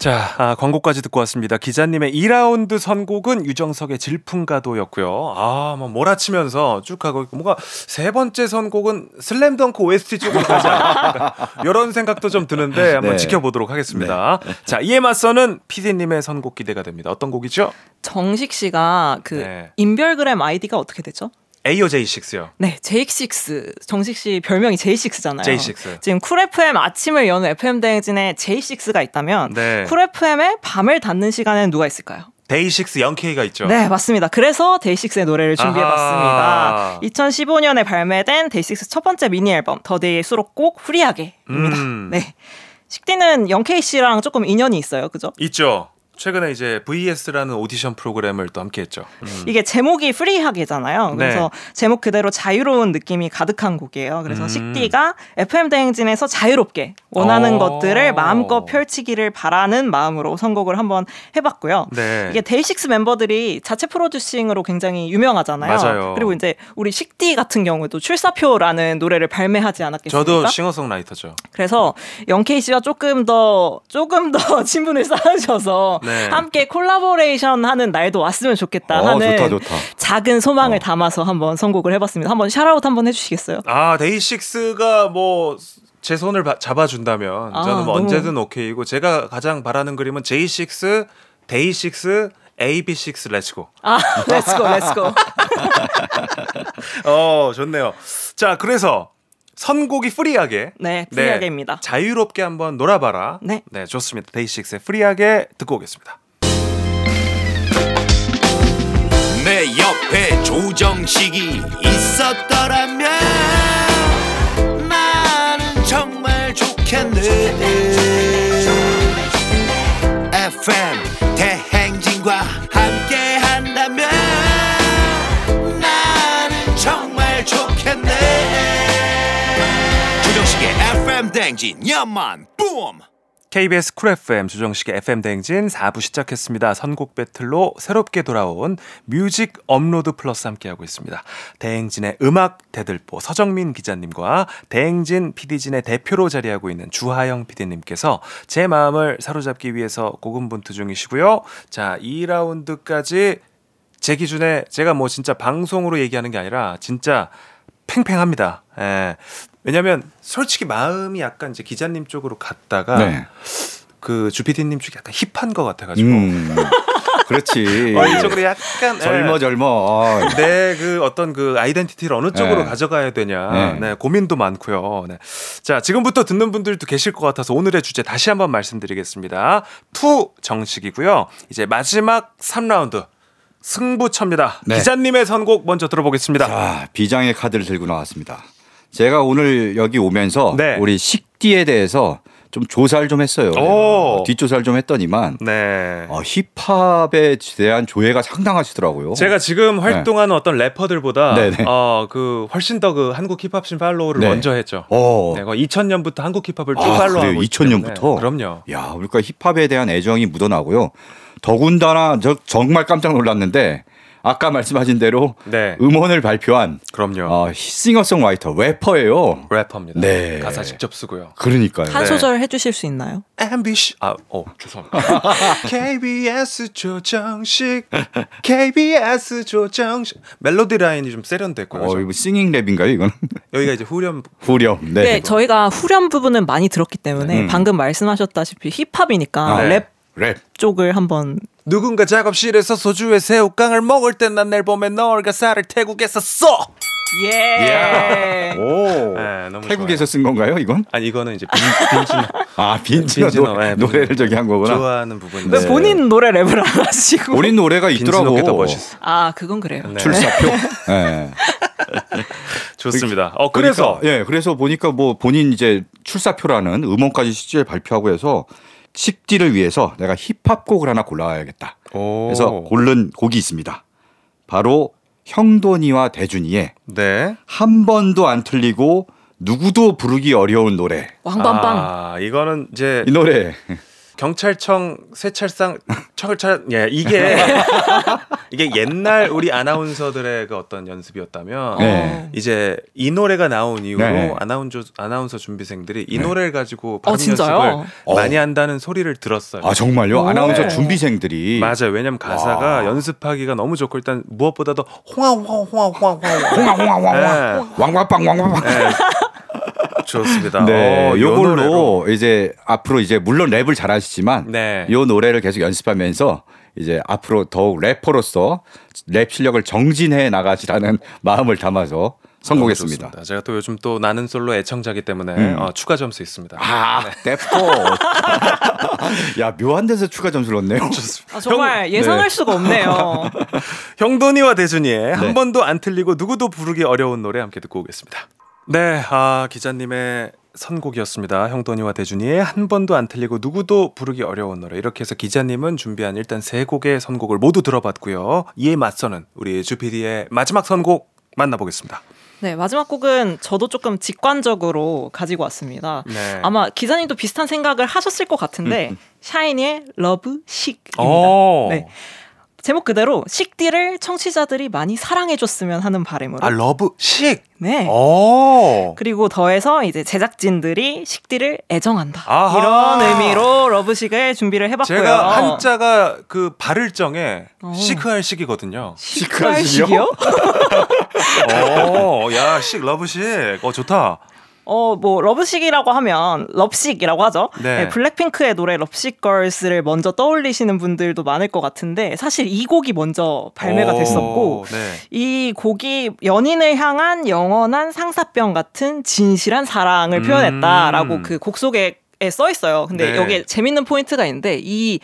자, 아, 광고까지 듣고 왔습니다. 기자님의 2라운드 선곡은 유정석의 질풍가도였고요. 아, 뭐 몰아치면서 쭉 하고 있고 뭔가 세 번째 선곡은 슬램덩크 OST 쪽으로 않을까 이런 생각도 좀 드는데 한번 네. 지켜보도록 하겠습니다. 자, 이에 맞서는 PD님의 선곡 기대가 됩니다. 어떤 곡이죠? 정식 씨가 그 네. 인별그램 아이디가 어떻게 되죠? AOJ6요. 네, J6. 정식 씨 별명이 J6잖아요. J6. 지금 쿨 FM 아침을 여는 FM 대행진에 J6가 있다면 네. 쿨 FM의 밤을 닫는 시간에는 누가 있을까요? 데이식스 영케이가 있죠. 네, 맞습니다. 그래서 데이식스의 노래를 준비해봤습니다. 아하. 2015년에 발매된 데이식스 첫 번째 미니 앨범 The Day의 수록곡 Free하게입니다. 음. 네. 식디는 영케이 씨랑 조금 인연이 있어요, 그죠? 있죠. 최근에 이제 VS라는 오디션 프로그램을 또 함께 했죠. 음. 이게 제목이 Free하게잖아요. 그래서 제목 그대로 자유로운 느낌이 가득한 곡이에요. 그래서 음. 식디가 FM 대행진에서 자유롭게 원하는 어. 것들을 마음껏 펼치기를 바라는 마음으로 선곡을 한번 해봤고요. 네. 이게 데이식스 멤버들이 자체 프로듀싱으로 굉장히 유명하잖아요. 맞아요. 그리고 이제 우리 식디 같은 경우도 출사표라는 노래를 발매하지 않았겠습니까? 저도 싱어송라이터죠. 그래서 영케이 씨와 조금 더 조금 더 친분을 쌓으셔서 네. 함께 콜라보레이션 하는 날도 왔으면 좋겠다 어, 하는 좋다, 좋다. 작은 소망을 어. 담아서 한번 선곡을 해봤습니다. 한번 샤라웃 한번 해주시겠어요? 아 데이식스가 뭐 제 손을 바- 잡아준다면 아, 저는 뭐 너무- 언제든 오케이고 제가 가장 바라는 그림은 J6, 데이식스, AB6 렛츠고. 아, 렛츠고, 렛츠고. 어 좋네요. 자 그래서 선곡이 Free하게 네, Free하게입니다. 자유롭게 한번 놀아봐라. 네. 네 좋습니다. 데이식스의 Free하게 듣고 오겠습니다. 내 옆에 조정식이 있었더라면 나는 정말 좋겠네 FM 대행진과 FM 대행진 야만 뿜 KBS 쿨 FM 조정식의 FM 대행진 4부 시작했습니다. 선곡 배틀로 새롭게 돌아온 뮤직 업로드 플러스 함께하고 있습니다. 대행진의 음악 대들보 서정민 기자님과 대행진 PD진의 대표로 자리하고 있는 주하영 PD님께서 제 마음을 사로잡기 위해서 고군분투 중이시고요. 자, 2라운드까지 제 기준에 제가 뭐 진짜 방송으로 얘기하는 게 아니라 진짜 팽팽합니다. 예. 왜냐면 솔직히 마음이 약간 이제 기자님 쪽으로 갔다가 네. 그 주피디님 쪽이 약간 힙한 것 같아가지고 음. 그렇지. 어, 이쪽으로 약간 젊어 젊어. 어. 내 그 어떤 그 아이덴티티를 어느 쪽으로 네. 가져가야 되냐 네. 네, 고민도 많고요. 네. 자 지금부터 듣는 분들도 계실 것 같아서 오늘의 주제 다시 한번 말씀드리겠습니다. To 정식이고요. 이제 마지막 3라운드 승부처입니다. 네. 기자님의 선곡 먼저 들어보겠습니다. 자, 비장의 카드를 들고 나왔습니다. 제가 오늘 여기 오면서 네. 우리 식디에 대해서 좀 조사를 좀 했어요. 오. 어, 뒷조사를 좀 했더니만 네. 어, 힙합에 대한 조회가 상당하시더라고요. 제가 지금 활동하는 어떤 래퍼들보다 네, 네. 어 그 훨씬 더 그 한국 힙합씬 팔로우를 네. 먼저 했죠. 어. 네, 2000년부터 한국 힙합을 쭉 아, 팔로우하고 그래요? 있기 2000 년부터? 때문에. 그럼요. 야, 그러니까 힙합에 대한 애정이 묻어나고요. 더군다나 저 정말 깜짝 놀랐는데 아까 말씀하신 대로 네. 음원을 발표한 그럼요. 어, 싱어송라이터 래퍼예요. 래퍼입니다. 네. 가사 직접 쓰고요. 그러니까요. 한 네. 소절 해 주실 수 있나요? MBC 아, 어, 죄송합니다. KBS 조정식 KBS 조정식 멜로디 라인이 좀 세련됐고요. 어, 좀. 이거 singing 랩인가요, 이건? 여기가 이제 후렴 후렴. 네. 네, 저희가 후렴 부분은 많이 들었기 때문에 음. 방금 말씀하셨다시피 힙합이니까 아, 네. 랩 랩. 쪽을 한번 누군가 작업실에서 소주에 새우깡을 먹을 때난날 보면 널 가사를 태국에서 써. 예. 오. 네, 너무 태국에서 좋아요. 쓴 건가요, 이건? 아니 이거는 이제 빈, 빈진 아, 빈지노 빈지노, 노, 네, 노래를 저기 한 거구나. 좋아하는 부분인데 왜 본인 노래 랩을 안 하시고? 본인 노래가 있더라고. 빈지노 게 더 멋있어. 아, 그건 그래요. 네. 출사표. 네. 좋습니다. 어 그래서 예, 그래서 보니까 뭐 본인 이제 출사표라는 음원까지 실제 발표하고 해서 식디를 위해서 내가 힙합 곡을 하나 골라야겠다. 오. 그래서 고른 곡이 있습니다. 바로 형돈이와 대준이의 네. 한 번도 안 틀리고 누구도 부르기 어려운 노래. 왕밤빵. 아, 이거는 이제 이 노래 경찰청 쇠찰상 철찰 예 이게 이게 옛날 우리 아나운서들의 그 어떤 연습이었다면 네. 이제 이 노래가 나온 이후로 네. 아나운서 아나운서 준비생들이 이 네. 노래를 가지고 어, 발음 진짜요? 연습을 어. 많이 한다는 소리를 들었어요. 아 정말요? 오. 아나운서 네. 준비생들이 맞아요. 왜냐면 가사가 와. 연습하기가 너무 좋고 일단 무엇보다도 홍황홍황홍황홍황 홍황홍황홍황 네. 왕왕빵 왕왕빵. 네. 좋습니다. 네, 어, 요. 요걸로 이제 앞으로 이제 물론 랩을 잘하시지만 네. 요 노래를 계속 연습하면서 이제 앞으로 더욱 래퍼로서 랩 실력을 정진해 나가시라는 마음을 담아서 선곡했습니다. 너무 좋습니다. 제가 또 요즘 또 나는 솔로 애청자기 때문에 음. 어, 추가 점수 있습니다. 아, 래퍼. 야, 묘한 데서 추가 점수를 얻네요. 아, 정말 예상할 네. 수가 없네요. 형돈이와 대준이의 한 네. 번도 안 틀리고 누구도 부르기 어려운 노래 함께 듣고 오겠습니다. 네, 아 기자님의 선곡이었습니다. 형돈이와 대준이의 한 번도 안 틀리고 누구도 부르기 어려운 노래. 이렇게 해서 기자님은 준비한 일단 세 곡의 선곡을 모두 들어봤고요. 이에 맞서는 우리 주피디의 마지막 선곡 만나보겠습니다. 네, 마지막 곡은 저도 조금 직관적으로 가지고 왔습니다. 네. 아마 기자님도 비슷한 생각을 하셨을 것 같은데 샤이니의 Love Sick입니다. 오. 네. 제목 그대로 식디를 청취자들이 많이 사랑해줬으면 하는 바람으로. 아 Love Sick. 네. 오. 그리고 더해서 이제 제작진들이 식디를 애정한다. 아하. 이런 의미로 Love Sick을 준비를 해봤고요. 제가 한자가 그 바를 정에 어. 시크할 식이거든요. 시크할? 식이요? 오, 야, 식, Love Sick. 어, 좋다. 어, 뭐, Love Sick이라고 하면, Love Sick이라고 하죠. 네. 네, 블랙핑크의 노래 Lovesick Girls를 먼저 떠올리시는 분들도 많을 것 같은데, 사실 이 곡이 먼저 발매가 오, 됐었고, 네. 이 곡이 연인을 향한 영원한 상사병 같은 진실한 사랑을 음. 표현했다라고 그곡 속에 써 있어요. 근데 네. 여기에 재밌는 포인트가 있는데, 이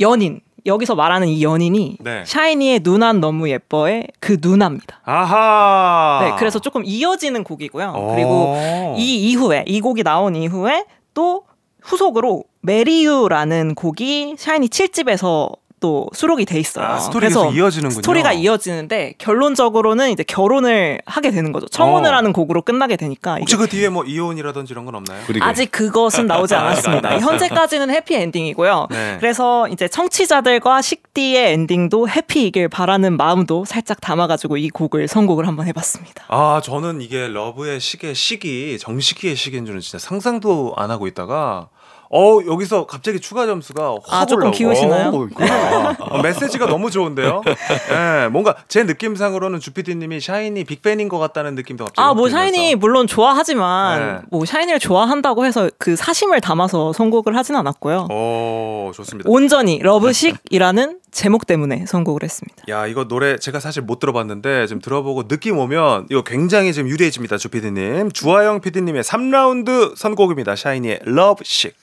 연인, 여기서 말하는 이 연인이 네. 샤이니의 누난 너무 예뻐의 그 누나입니다. 아하. 네, 그래서 조금 이어지는 곡이고요. 오. 그리고 이 이후에 이 곡이 나온 이후에 또 후속으로 Marry You라는 곡이 샤이니 7집에서 또 수록이 돼 있어요. 아, 스토리가 계속 이어지는군요. 스토리가 이어지는데 결론적으로는 이제 결혼을 하게 되는 거죠. 청혼을 어. 하는 곡으로 끝나게 되니까 혹시 그 뒤에 뭐 이혼이라든지 이런 건 없나요? 그리고 아직 그것은 나오지 안 않았습니다. 현재까지는 해피 엔딩이고요. 네. 그래서 이제 청취자들과 식디의 엔딩도 happy이길 바라는 마음도 살짝 담아가지고 이 곡을 선곡을 한번 해봤습니다. 아, 저는 이게 Love의 Sick의 식이 정식이의 식인 줄은 진짜 상상도 안 하고 있다가 어, 여기서 갑자기 추가 점수가 확 아, 조금 올라오고. 기우시나요? 어, 그렇구나. 어, 메시지가 너무 좋은데요. 예, 뭔가 제 느낌상으로는 주피디님이 샤이니 big fan인 것 같다는 느낌도 갑자기. 아, 뭐확 들면서. 샤이니 물론 좋아하지만 네. 뭐 샤이니를 좋아한다고 해서 그 사심을 담아서 선곡을 하진 않았고요. 오, 좋습니다. 온전히 Love Sick이라는 제목 때문에 선곡을 했습니다. 야 이거 노래 제가 사실 못 들어봤는데 지금 들어보고 느낌 오면 이거 굉장히 지금 유리해집니다 주피디님 주하영 피디님의 3라운드 선곡입니다 샤이니의 Love Sick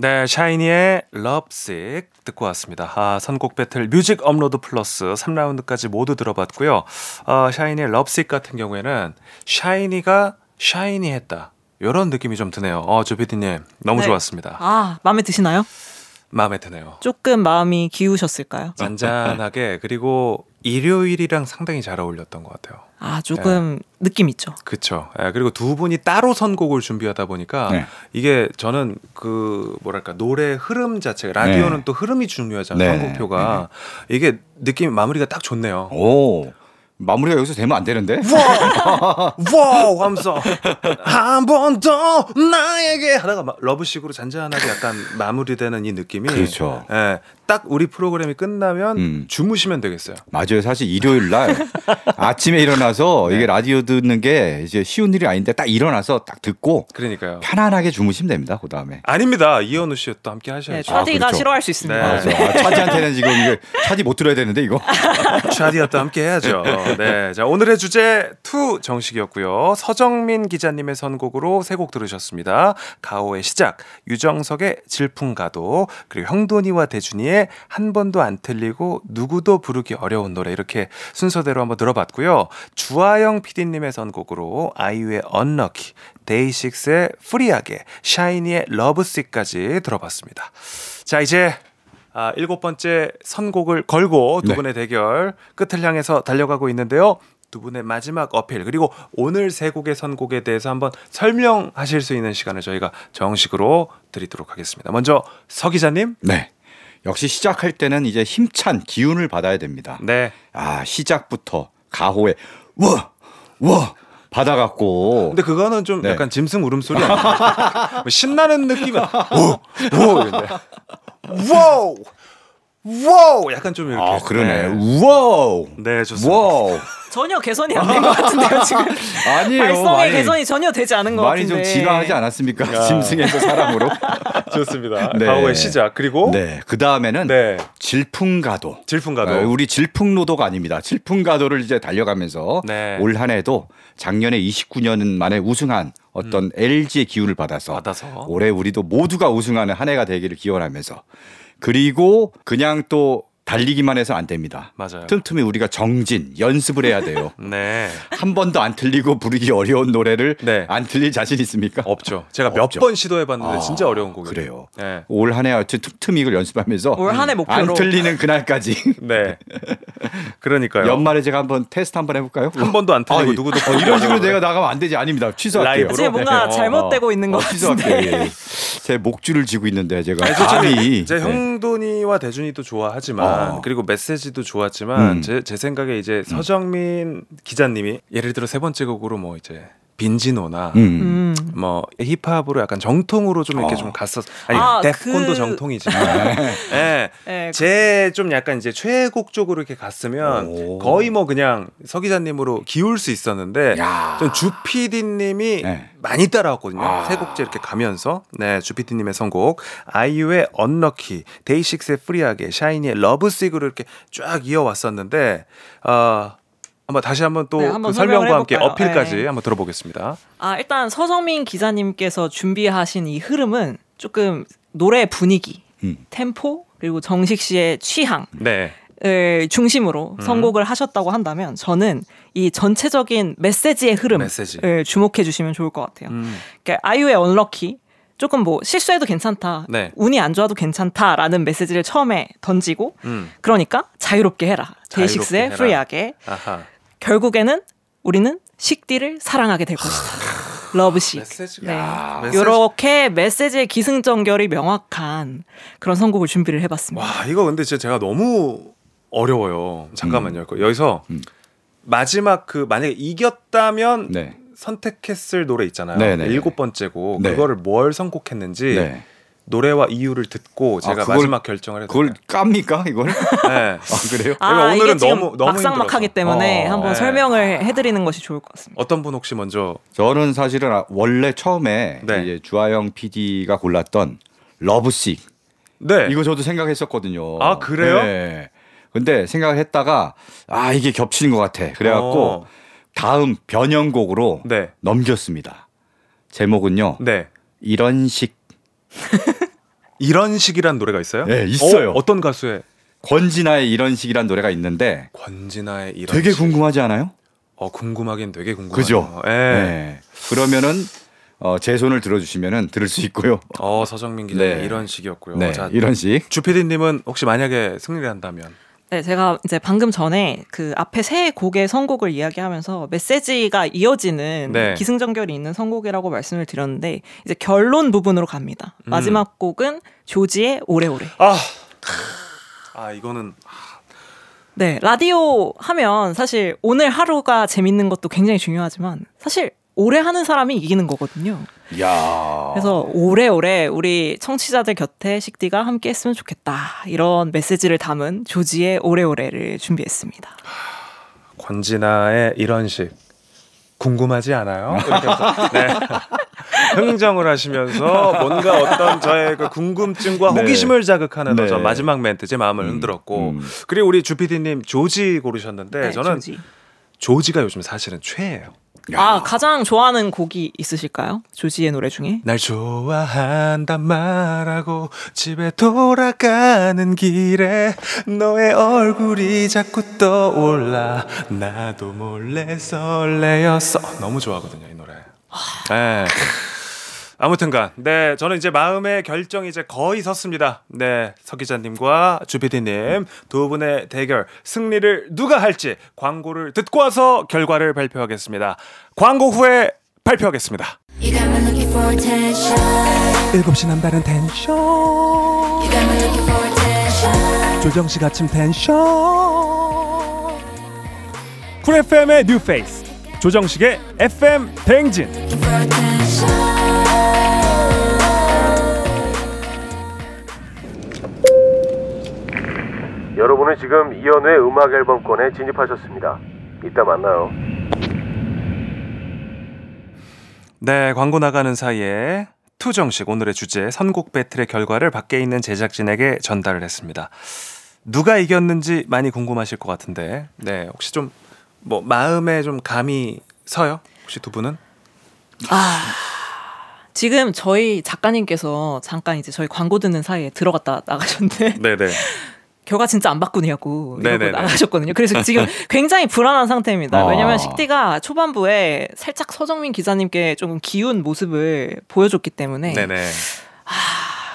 네 샤이니의 Love Sick 듣고 왔습니다 아 선곡 배틀 뮤직 업로드 플러스 3라운드까지 모두 들어봤고요 아, 샤이니의 Love Sick 같은 경우에는 샤이니가 샤이니 했다 이런 느낌이 좀 드네요 어 주피디님 너무 네. 좋았습니다 아, 마음에 드시나요? 마음에 드네요 조금 마음이 기우셨을까요? 잔잔하게 그리고 일요일이랑 상당히 잘 어울렸던 것 같아요. 아, 조금 느낌 있죠. 그렇죠. 그리고 두 분이 따로 선곡을 준비하다 보니까 네. 이게 저는 그 뭐랄까 노래 흐름 자체가 라디오는 네. 또 흐름이 중요하잖아요. 네. 선곡표가 이게 느낌 마무리가 딱 좋네요. 오. 마무리가 여기서 되면 안 되는데? 와우 하면서 한 번 더 나에게 하다가 막 Love Sick으로 잔잔하게 약간 마무리되는 이 느낌이 그렇죠. 예, 딱 우리 프로그램이 끝나면 음. 주무시면 되겠어요. 맞아요. 사실 일요일 날 아침에 일어나서 이게 라디오 듣는 게 이제 쉬운 일이 아닌데 딱 일어나서 딱 듣고 그러니까요. 편안하게 주무시면 됩니다. 그 다음에. 아닙니다. 이현우 씨또 함께 네, 하셔야죠. 아, 차디가 그렇죠. 싫어할 수 있습니다. 네. 맞아. 아, 차디한테는 지금 이게 차디 못 들어야 되는데 이거. 차디와 또 함께 해야죠. 네. 자, 오늘의 주제 투 정식이었고요. 서정민 기자님의 선곡으로 세 곡 들으셨습니다. 가호의 시작, 유정석의 질풍가도, 그리고 형돈이와 대준이의 한 번도 안 틀리고 누구도 부르기 어려운 노래 이렇게 순서대로 한번 들어봤고요. 주하영 PD님의 선곡으로 아이유의 Unlucky, 데이식스의 Free하게, 샤이니의 Love Sick까지 들어봤습니다. 자, 이제 아, 일곱 번째 선곡을 걸고 두 네. 분의 대결 끝을 향해서 달려가고 있는데요. 두 분의 마지막 어필 그리고 오늘 세 곡의 선곡에 대해서 한번 설명하실 수 있는 시간을 저희가 정식으로 드리도록 하겠습니다. 먼저 서 기자님. 네. 역시 시작할 때는 이제 힘찬 기운을 받아야 됩니다. 네. 아, 시작부터 가호에 와! 와! 받아갖고 근데 그거는 좀 네. 약간 짐승 울음소리 아니에요? 뭐 신나는 느낌은 오! 오! 와우! 와우! 약간 좀 이렇게. 아, 그러네. 네, 와우! 네, 좋습니다. 와우! 전혀 개선이 안 된 것 같은데요 지금 아니에요. 발성의 많이, 개선이 전혀 되지 않은 것 많이 같은데 좀 진화하지 않았습니까? 짐승에서 사람으로. 좋습니다. 네. 가호의 시작. 그리고 네. 그 다음에는 네. 질풍가도. 질풍가도. 아, 우리 질풍노도가 아닙니다. 질풍가도를 이제 달려가면서 네. 올 한해도 작년에 29년 만에 우승한 어떤 LG의 기운을 받아서, 음. 받아서. 올해 우리도 모두가 우승하는 한 해가 되기를 기원하면서 그리고 그냥 또 달리기만 해서 안 됩니다. 맞아요. 틈틈이 우리가 정진 연습을 해야 돼요. 네. 한 번도 안 틀리고 부르기 어려운 노래를 네. 안 틀릴 자신 있습니까? 없죠. 제가 몇. 번 시도해봤는데 아, 진짜 어려운 곡이에요. 그래요. 네. 올 한해 하여튼 틈틈이 이걸 연습하면서 올 한 해 목표로 안 틀리는 그날까지 네. 그러니까요. 연말에 제가 한번 테스트 한번 해볼까요? 한 번도 안 틀리고 아, 이- 누구도 어, 이런 식으로 내가 나가면 안 되지 아닙니다. 취소할게요. 라이브로? 지금 뭔가 네. 잘못되고 있는 것 어, 취소할게요. 같은데 예. 제 목줄을 쥐고 있는데 제가 감히 이제 네. 형돈이와 대준이도 좋아하지만 어. 그리고 메시지도 좋았지만 음. 제, 제 생각에 이제 서정민 기자님이 예를 들어 세 번째 곡으로 뭐 이제 빈지노나 음. 음. 뭐 힙합으로 약간 정통으로 좀 이렇게 어. 좀 갔었 아니 아, 데프콘도 그- 정통이지만 예. 네, 제좀 약간 이제 최애곡 쪽으로 이렇게 갔으면 오. 거의 뭐 그냥 서 기자님으로 기울 수 있었는데 야. 좀 주피디님이 네. 많이 따라왔거든요. 아. 세 곡째 이렇게 가면서 네 주피디님의 선곡 아이유의 Unlucky, 데이식스의 Free하게, 샤이니의 Love Sick으로 이렇게 쫙 이어왔었는데 어, 한번 다시 한번 또 네, 한번 그 설명과 함께 해볼까요? 어필까지 네. 한번 들어보겠습니다. 아 일단 서정민 기자님께서 준비하신 이 흐름은 조금 노래 분위기, 음. 템포 그리고 정식 씨의 취향 네, 을 중심으로 음. 선곡을 하셨다고 한다면 저는 이 전체적인 메시지의 흐름을 메시지. 주목해 주시면 좋을 것 같아요. 음, 그러니까 아이유의 Unlucky 조금 뭐 실수해도 괜찮다, 네. 운이 안 좋아도 괜찮다라는 메시지를 처음에 던지고 음, 그러니까 자유롭게 해라. 데이식스의. Free하게 아하. 결국에는 우리는 식디를 사랑하게 될 것이다. Love Sick. 네. 아. 이렇게 메시지의 기승전결이 명확한 그런 선곡을 준비를 해봤습니다. 와 이거 근데 진짜 제가 너무 어려워요. 잠깐만요. 여기서 음. 마지막 그 만약에 이겼다면 네. 선택했을 노래 있잖아요. 네네. 일곱 번째 곡 네. 그거를 뭘 선곡했는지 네. 노래와 이유를 듣고 제가 그걸- 마지막 결정을 했어요. 그걸 깝니까 이걸? 네. 아, 그래요? 아, 오늘은 이게 지금 너무- 너무 막상막하기 힘들어서. 때문에 어, 한번 네. 설명을 해드리는 것이 좋을 것 같습니다. 어떤 분 혹시 먼저 저는 사실은 아- 원래 처음에 네. 이제 주하영 PD가 골랐던 러브식 네 이거 저도 생각했었거든요. 아, 그래요? 네. 근데 생각을 했다가 아 이게 겹치는 것 같아. 그래갖고 어. 다음 변형곡으로 네. 넘겼습니다. 제목은요. 네 이런 식 이런 식이란 노래가 있어요? 네, 있어요. 어, 떤 가수의 권진아의 이런 식이란 노래가 있는데 권진아의 이런 되게 식. 궁금하지 않아요? 어 궁금하긴 되게 궁금해요. 그죠? 예. 네. 그러면은 어, 제 손을 들어주시면은 들을 수 있고요. 어 서정민 기자님 네. 이런 식이었고요. 네, 자, 이런 식. 주피디님은 혹시 만약에 승리를 한다면 네, 제가 이제 방금 전에 그 앞에 세 곡의 선곡을 이야기하면서 메시지가 이어지는 네. 기승전결이 있는 선곡이라고 말씀을 드렸는데 이제 결론 부분으로 갑니다. 음. 마지막 곡은 조지의 오래오래. 아, 아 이거는 네, 라디오 하면 사실 오늘 하루가 재밌는 것도 굉장히 중요하지만 사실 오래 하는 사람이 이기는 거거든요. 야. 그래서 오래오래 우리 청취자들 곁에 식디가 함께 했으면 좋겠다. 이런 메시지를 담은 조지의 오래오래를 준비했습니다. 권진아의 이런 식 궁금하지 않아요? 네. 흥정을 하시면서 뭔가 어떤 저의 그 궁금증과 네. 호기심을 자극하는 네. 어떤 마지막 멘트 제 마음을 음, 흔들었고 음. 그리고 우리 주피디님 조지 고르셨는데 네, 저는 조지. 조지가 요즘 사실은 최애예요. 아 가장 좋아하는 곡이 있으실까요? 조지의 노래 중에? 날 좋아한단 말하고 집에 돌아가는 길에 너의 얼굴이 자꾸 떠올라 나도 몰래 설레었어 너무 좋아하거든요 이 노래 네. 아무튼간 네 저는 이제 마음의 결정이 이제 거의 섰습니다. 네 서 기자님과 주피디님 두 분의 대결 승리를 누가 할지 광고를 듣고 와서 결과를 발표하겠습니다. 광고 후에 발표하겠습니다. You got me looking for attention. 7시 남다른 텐션. 조정식 아침 텐션. 쿨 FM의 뉴 페이스 조정식의 FM 대행진 여러분은 지금 이현우의 음악 앨범권에 진입하셨습니다. 이따 만나요. 네 광고 나가는 사이에 투정식 오늘의 주제 선곡 배틀의 결과를 밖에 있는 제작진에게 전달을 했습니다. 누가 이겼는지 많이 궁금하실 것 같은데 네 혹시 좀 뭐 마음에 좀 감이 서요? 혹시 두 분은? 지금 저희 작가님께서 잠깐 이제 저희 광고 듣는 사이에 들어갔다 나가셨는데. 네네 결과 진짜 안 바꾸냐고 이러고 네네네. 나가셨거든요. 그래서 지금 굉장히 불안한 상태입니다. 아. 왜냐면 식디가 초반부에 살짝 서정민 기자님께 조금 기운 모습을 보여줬기 때문에 네네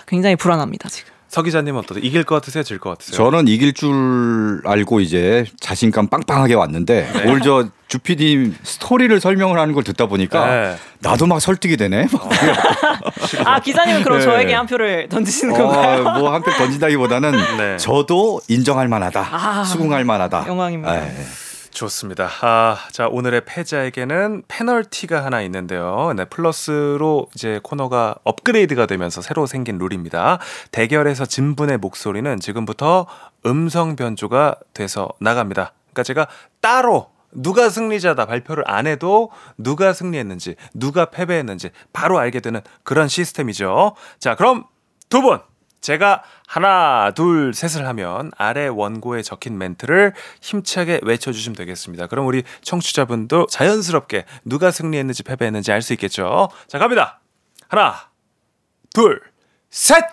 굉장히 불안합니다 지금. 서 기자님은 어떠세요 이길 것 같으세요 질 것 같으세요 저는 이길 줄 알고 이제 자신감 빵빵하게 왔는데 네. 오늘 저 주피디 스토리를 설명을 하는 걸 듣다 보니까 네. 나도 막 설득이 되네. 아 기자님은 그럼 네. 저에게 한 표를 던지시는 건가요? 어, 뭐한 표 던진다기보다는 네. 저도 인정할 만하다, 아, 수긍할 만하다. 영광입니다. 예. 좋습니다. 아, 자, 오늘의 패자에게는 페널티가 하나 있는데요. 네, 플러스로 이제 코너가 업그레이드가 되면서 새로 생긴 룰입니다. 대결에서 진 분의 목소리는 지금부터 음성 변조가 돼서 나갑니다. 그러니까 제가 따로 누가 승리자다 발표를 안 해도 누가 승리했는지, 누가 패배했는지 바로 알게 되는 그런 시스템이죠. 자, 그럼 두 분. 제가 하나, 둘, 셋을 하면 아래 원고에 적힌 멘트를 힘차게 외쳐주시면 되겠습니다. 그럼 우리 청취자분도 자연스럽게 누가 승리했는지 패배했는지 알 수 있겠죠. 자, 갑니다. 하나, 둘, 셋!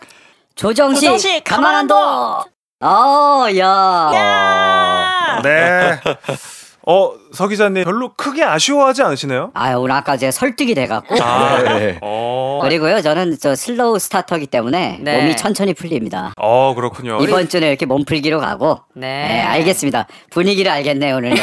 조정식, 조정식, 가만한도. 어, 야. 어, 네. 어, 서 기자님 별로 크게 아쉬워하지 않으시네요? 아유, 오늘 아까 제가 설득이 돼갖고. 네. 어, 그리고요, 저는 저 slow starter기 때문에 네. 몸이 천천히 풀립니다. 어, 그렇군요. 이번 주는 이렇게 몸 풀기로 가고. 네. 알겠습니다. 분위기를 알겠네, 오늘.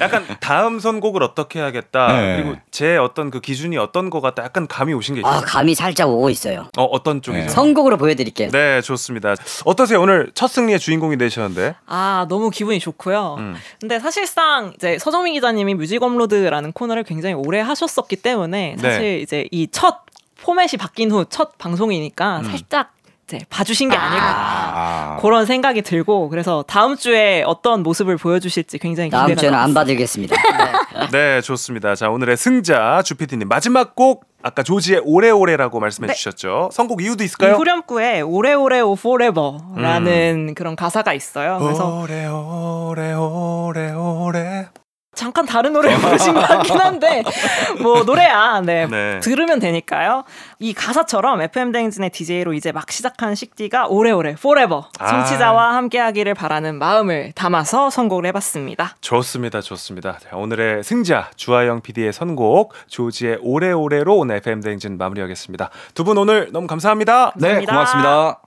약간 다음 선곡을 어떻게 해야겠다. 네. 그리고 제 어떤 그 기준이 어떤 거 같다. 약간 감이 오신 게 있어요. 아, 감이 살짝 오고 있어요. 어, 어떤 쪽이죠? 네. 선곡으로 보여드릴게요. 네, 좋습니다. 어떠세요? 오늘 첫 승리의 주인공이 되셨는데. 아 너무 기분이 좋고요. 음. 근데 사실 상 이제 서정민 기자님이 뮤직 업로드라는 코너를 굉장히 오래 하셨었기 때문에 사실 네. 이제 이 첫 포맷이 바뀐 후 첫 방송이니까 음. 살짝 이제 봐주신 게 아닐까 아. 그런 생각이 들고 그래서 다음 주에 어떤 모습을 보여주실지 굉장히 기대가 다음 주에는 안. 봐드리겠습니다. 네, 좋습니다. 자, 오늘의 승자 주피디님 마지막 곡 아까 조지의 오래오래라고 말씀해 네. 주셨죠. 선곡 이유도 이 있을까요? 후렴구에 오래오래 오 forever라는 그런 가사가 있어요. 그래서 오래오래 오래오래. 잠깐 다른 노래 부르신 것 같긴 한데 뭐 노래야 네, 네. 들으면 되니까요 이 가사처럼 FM 대행진의 DJ로 이제 막 시작한 식디가 오래오래 forever 아. 청취자와 함께하기를 바라는 마음을 담아서 선곡을 해봤습니다 좋습니다, 좋습니다. 자, 오늘의 승자 주하영 PD의 선곡 조지의 오래오래로 오늘 FM 대행진 마무리하겠습니다. 두 분 오늘 너무 감사합니다. 네, 감사합니다. 고맙습니다.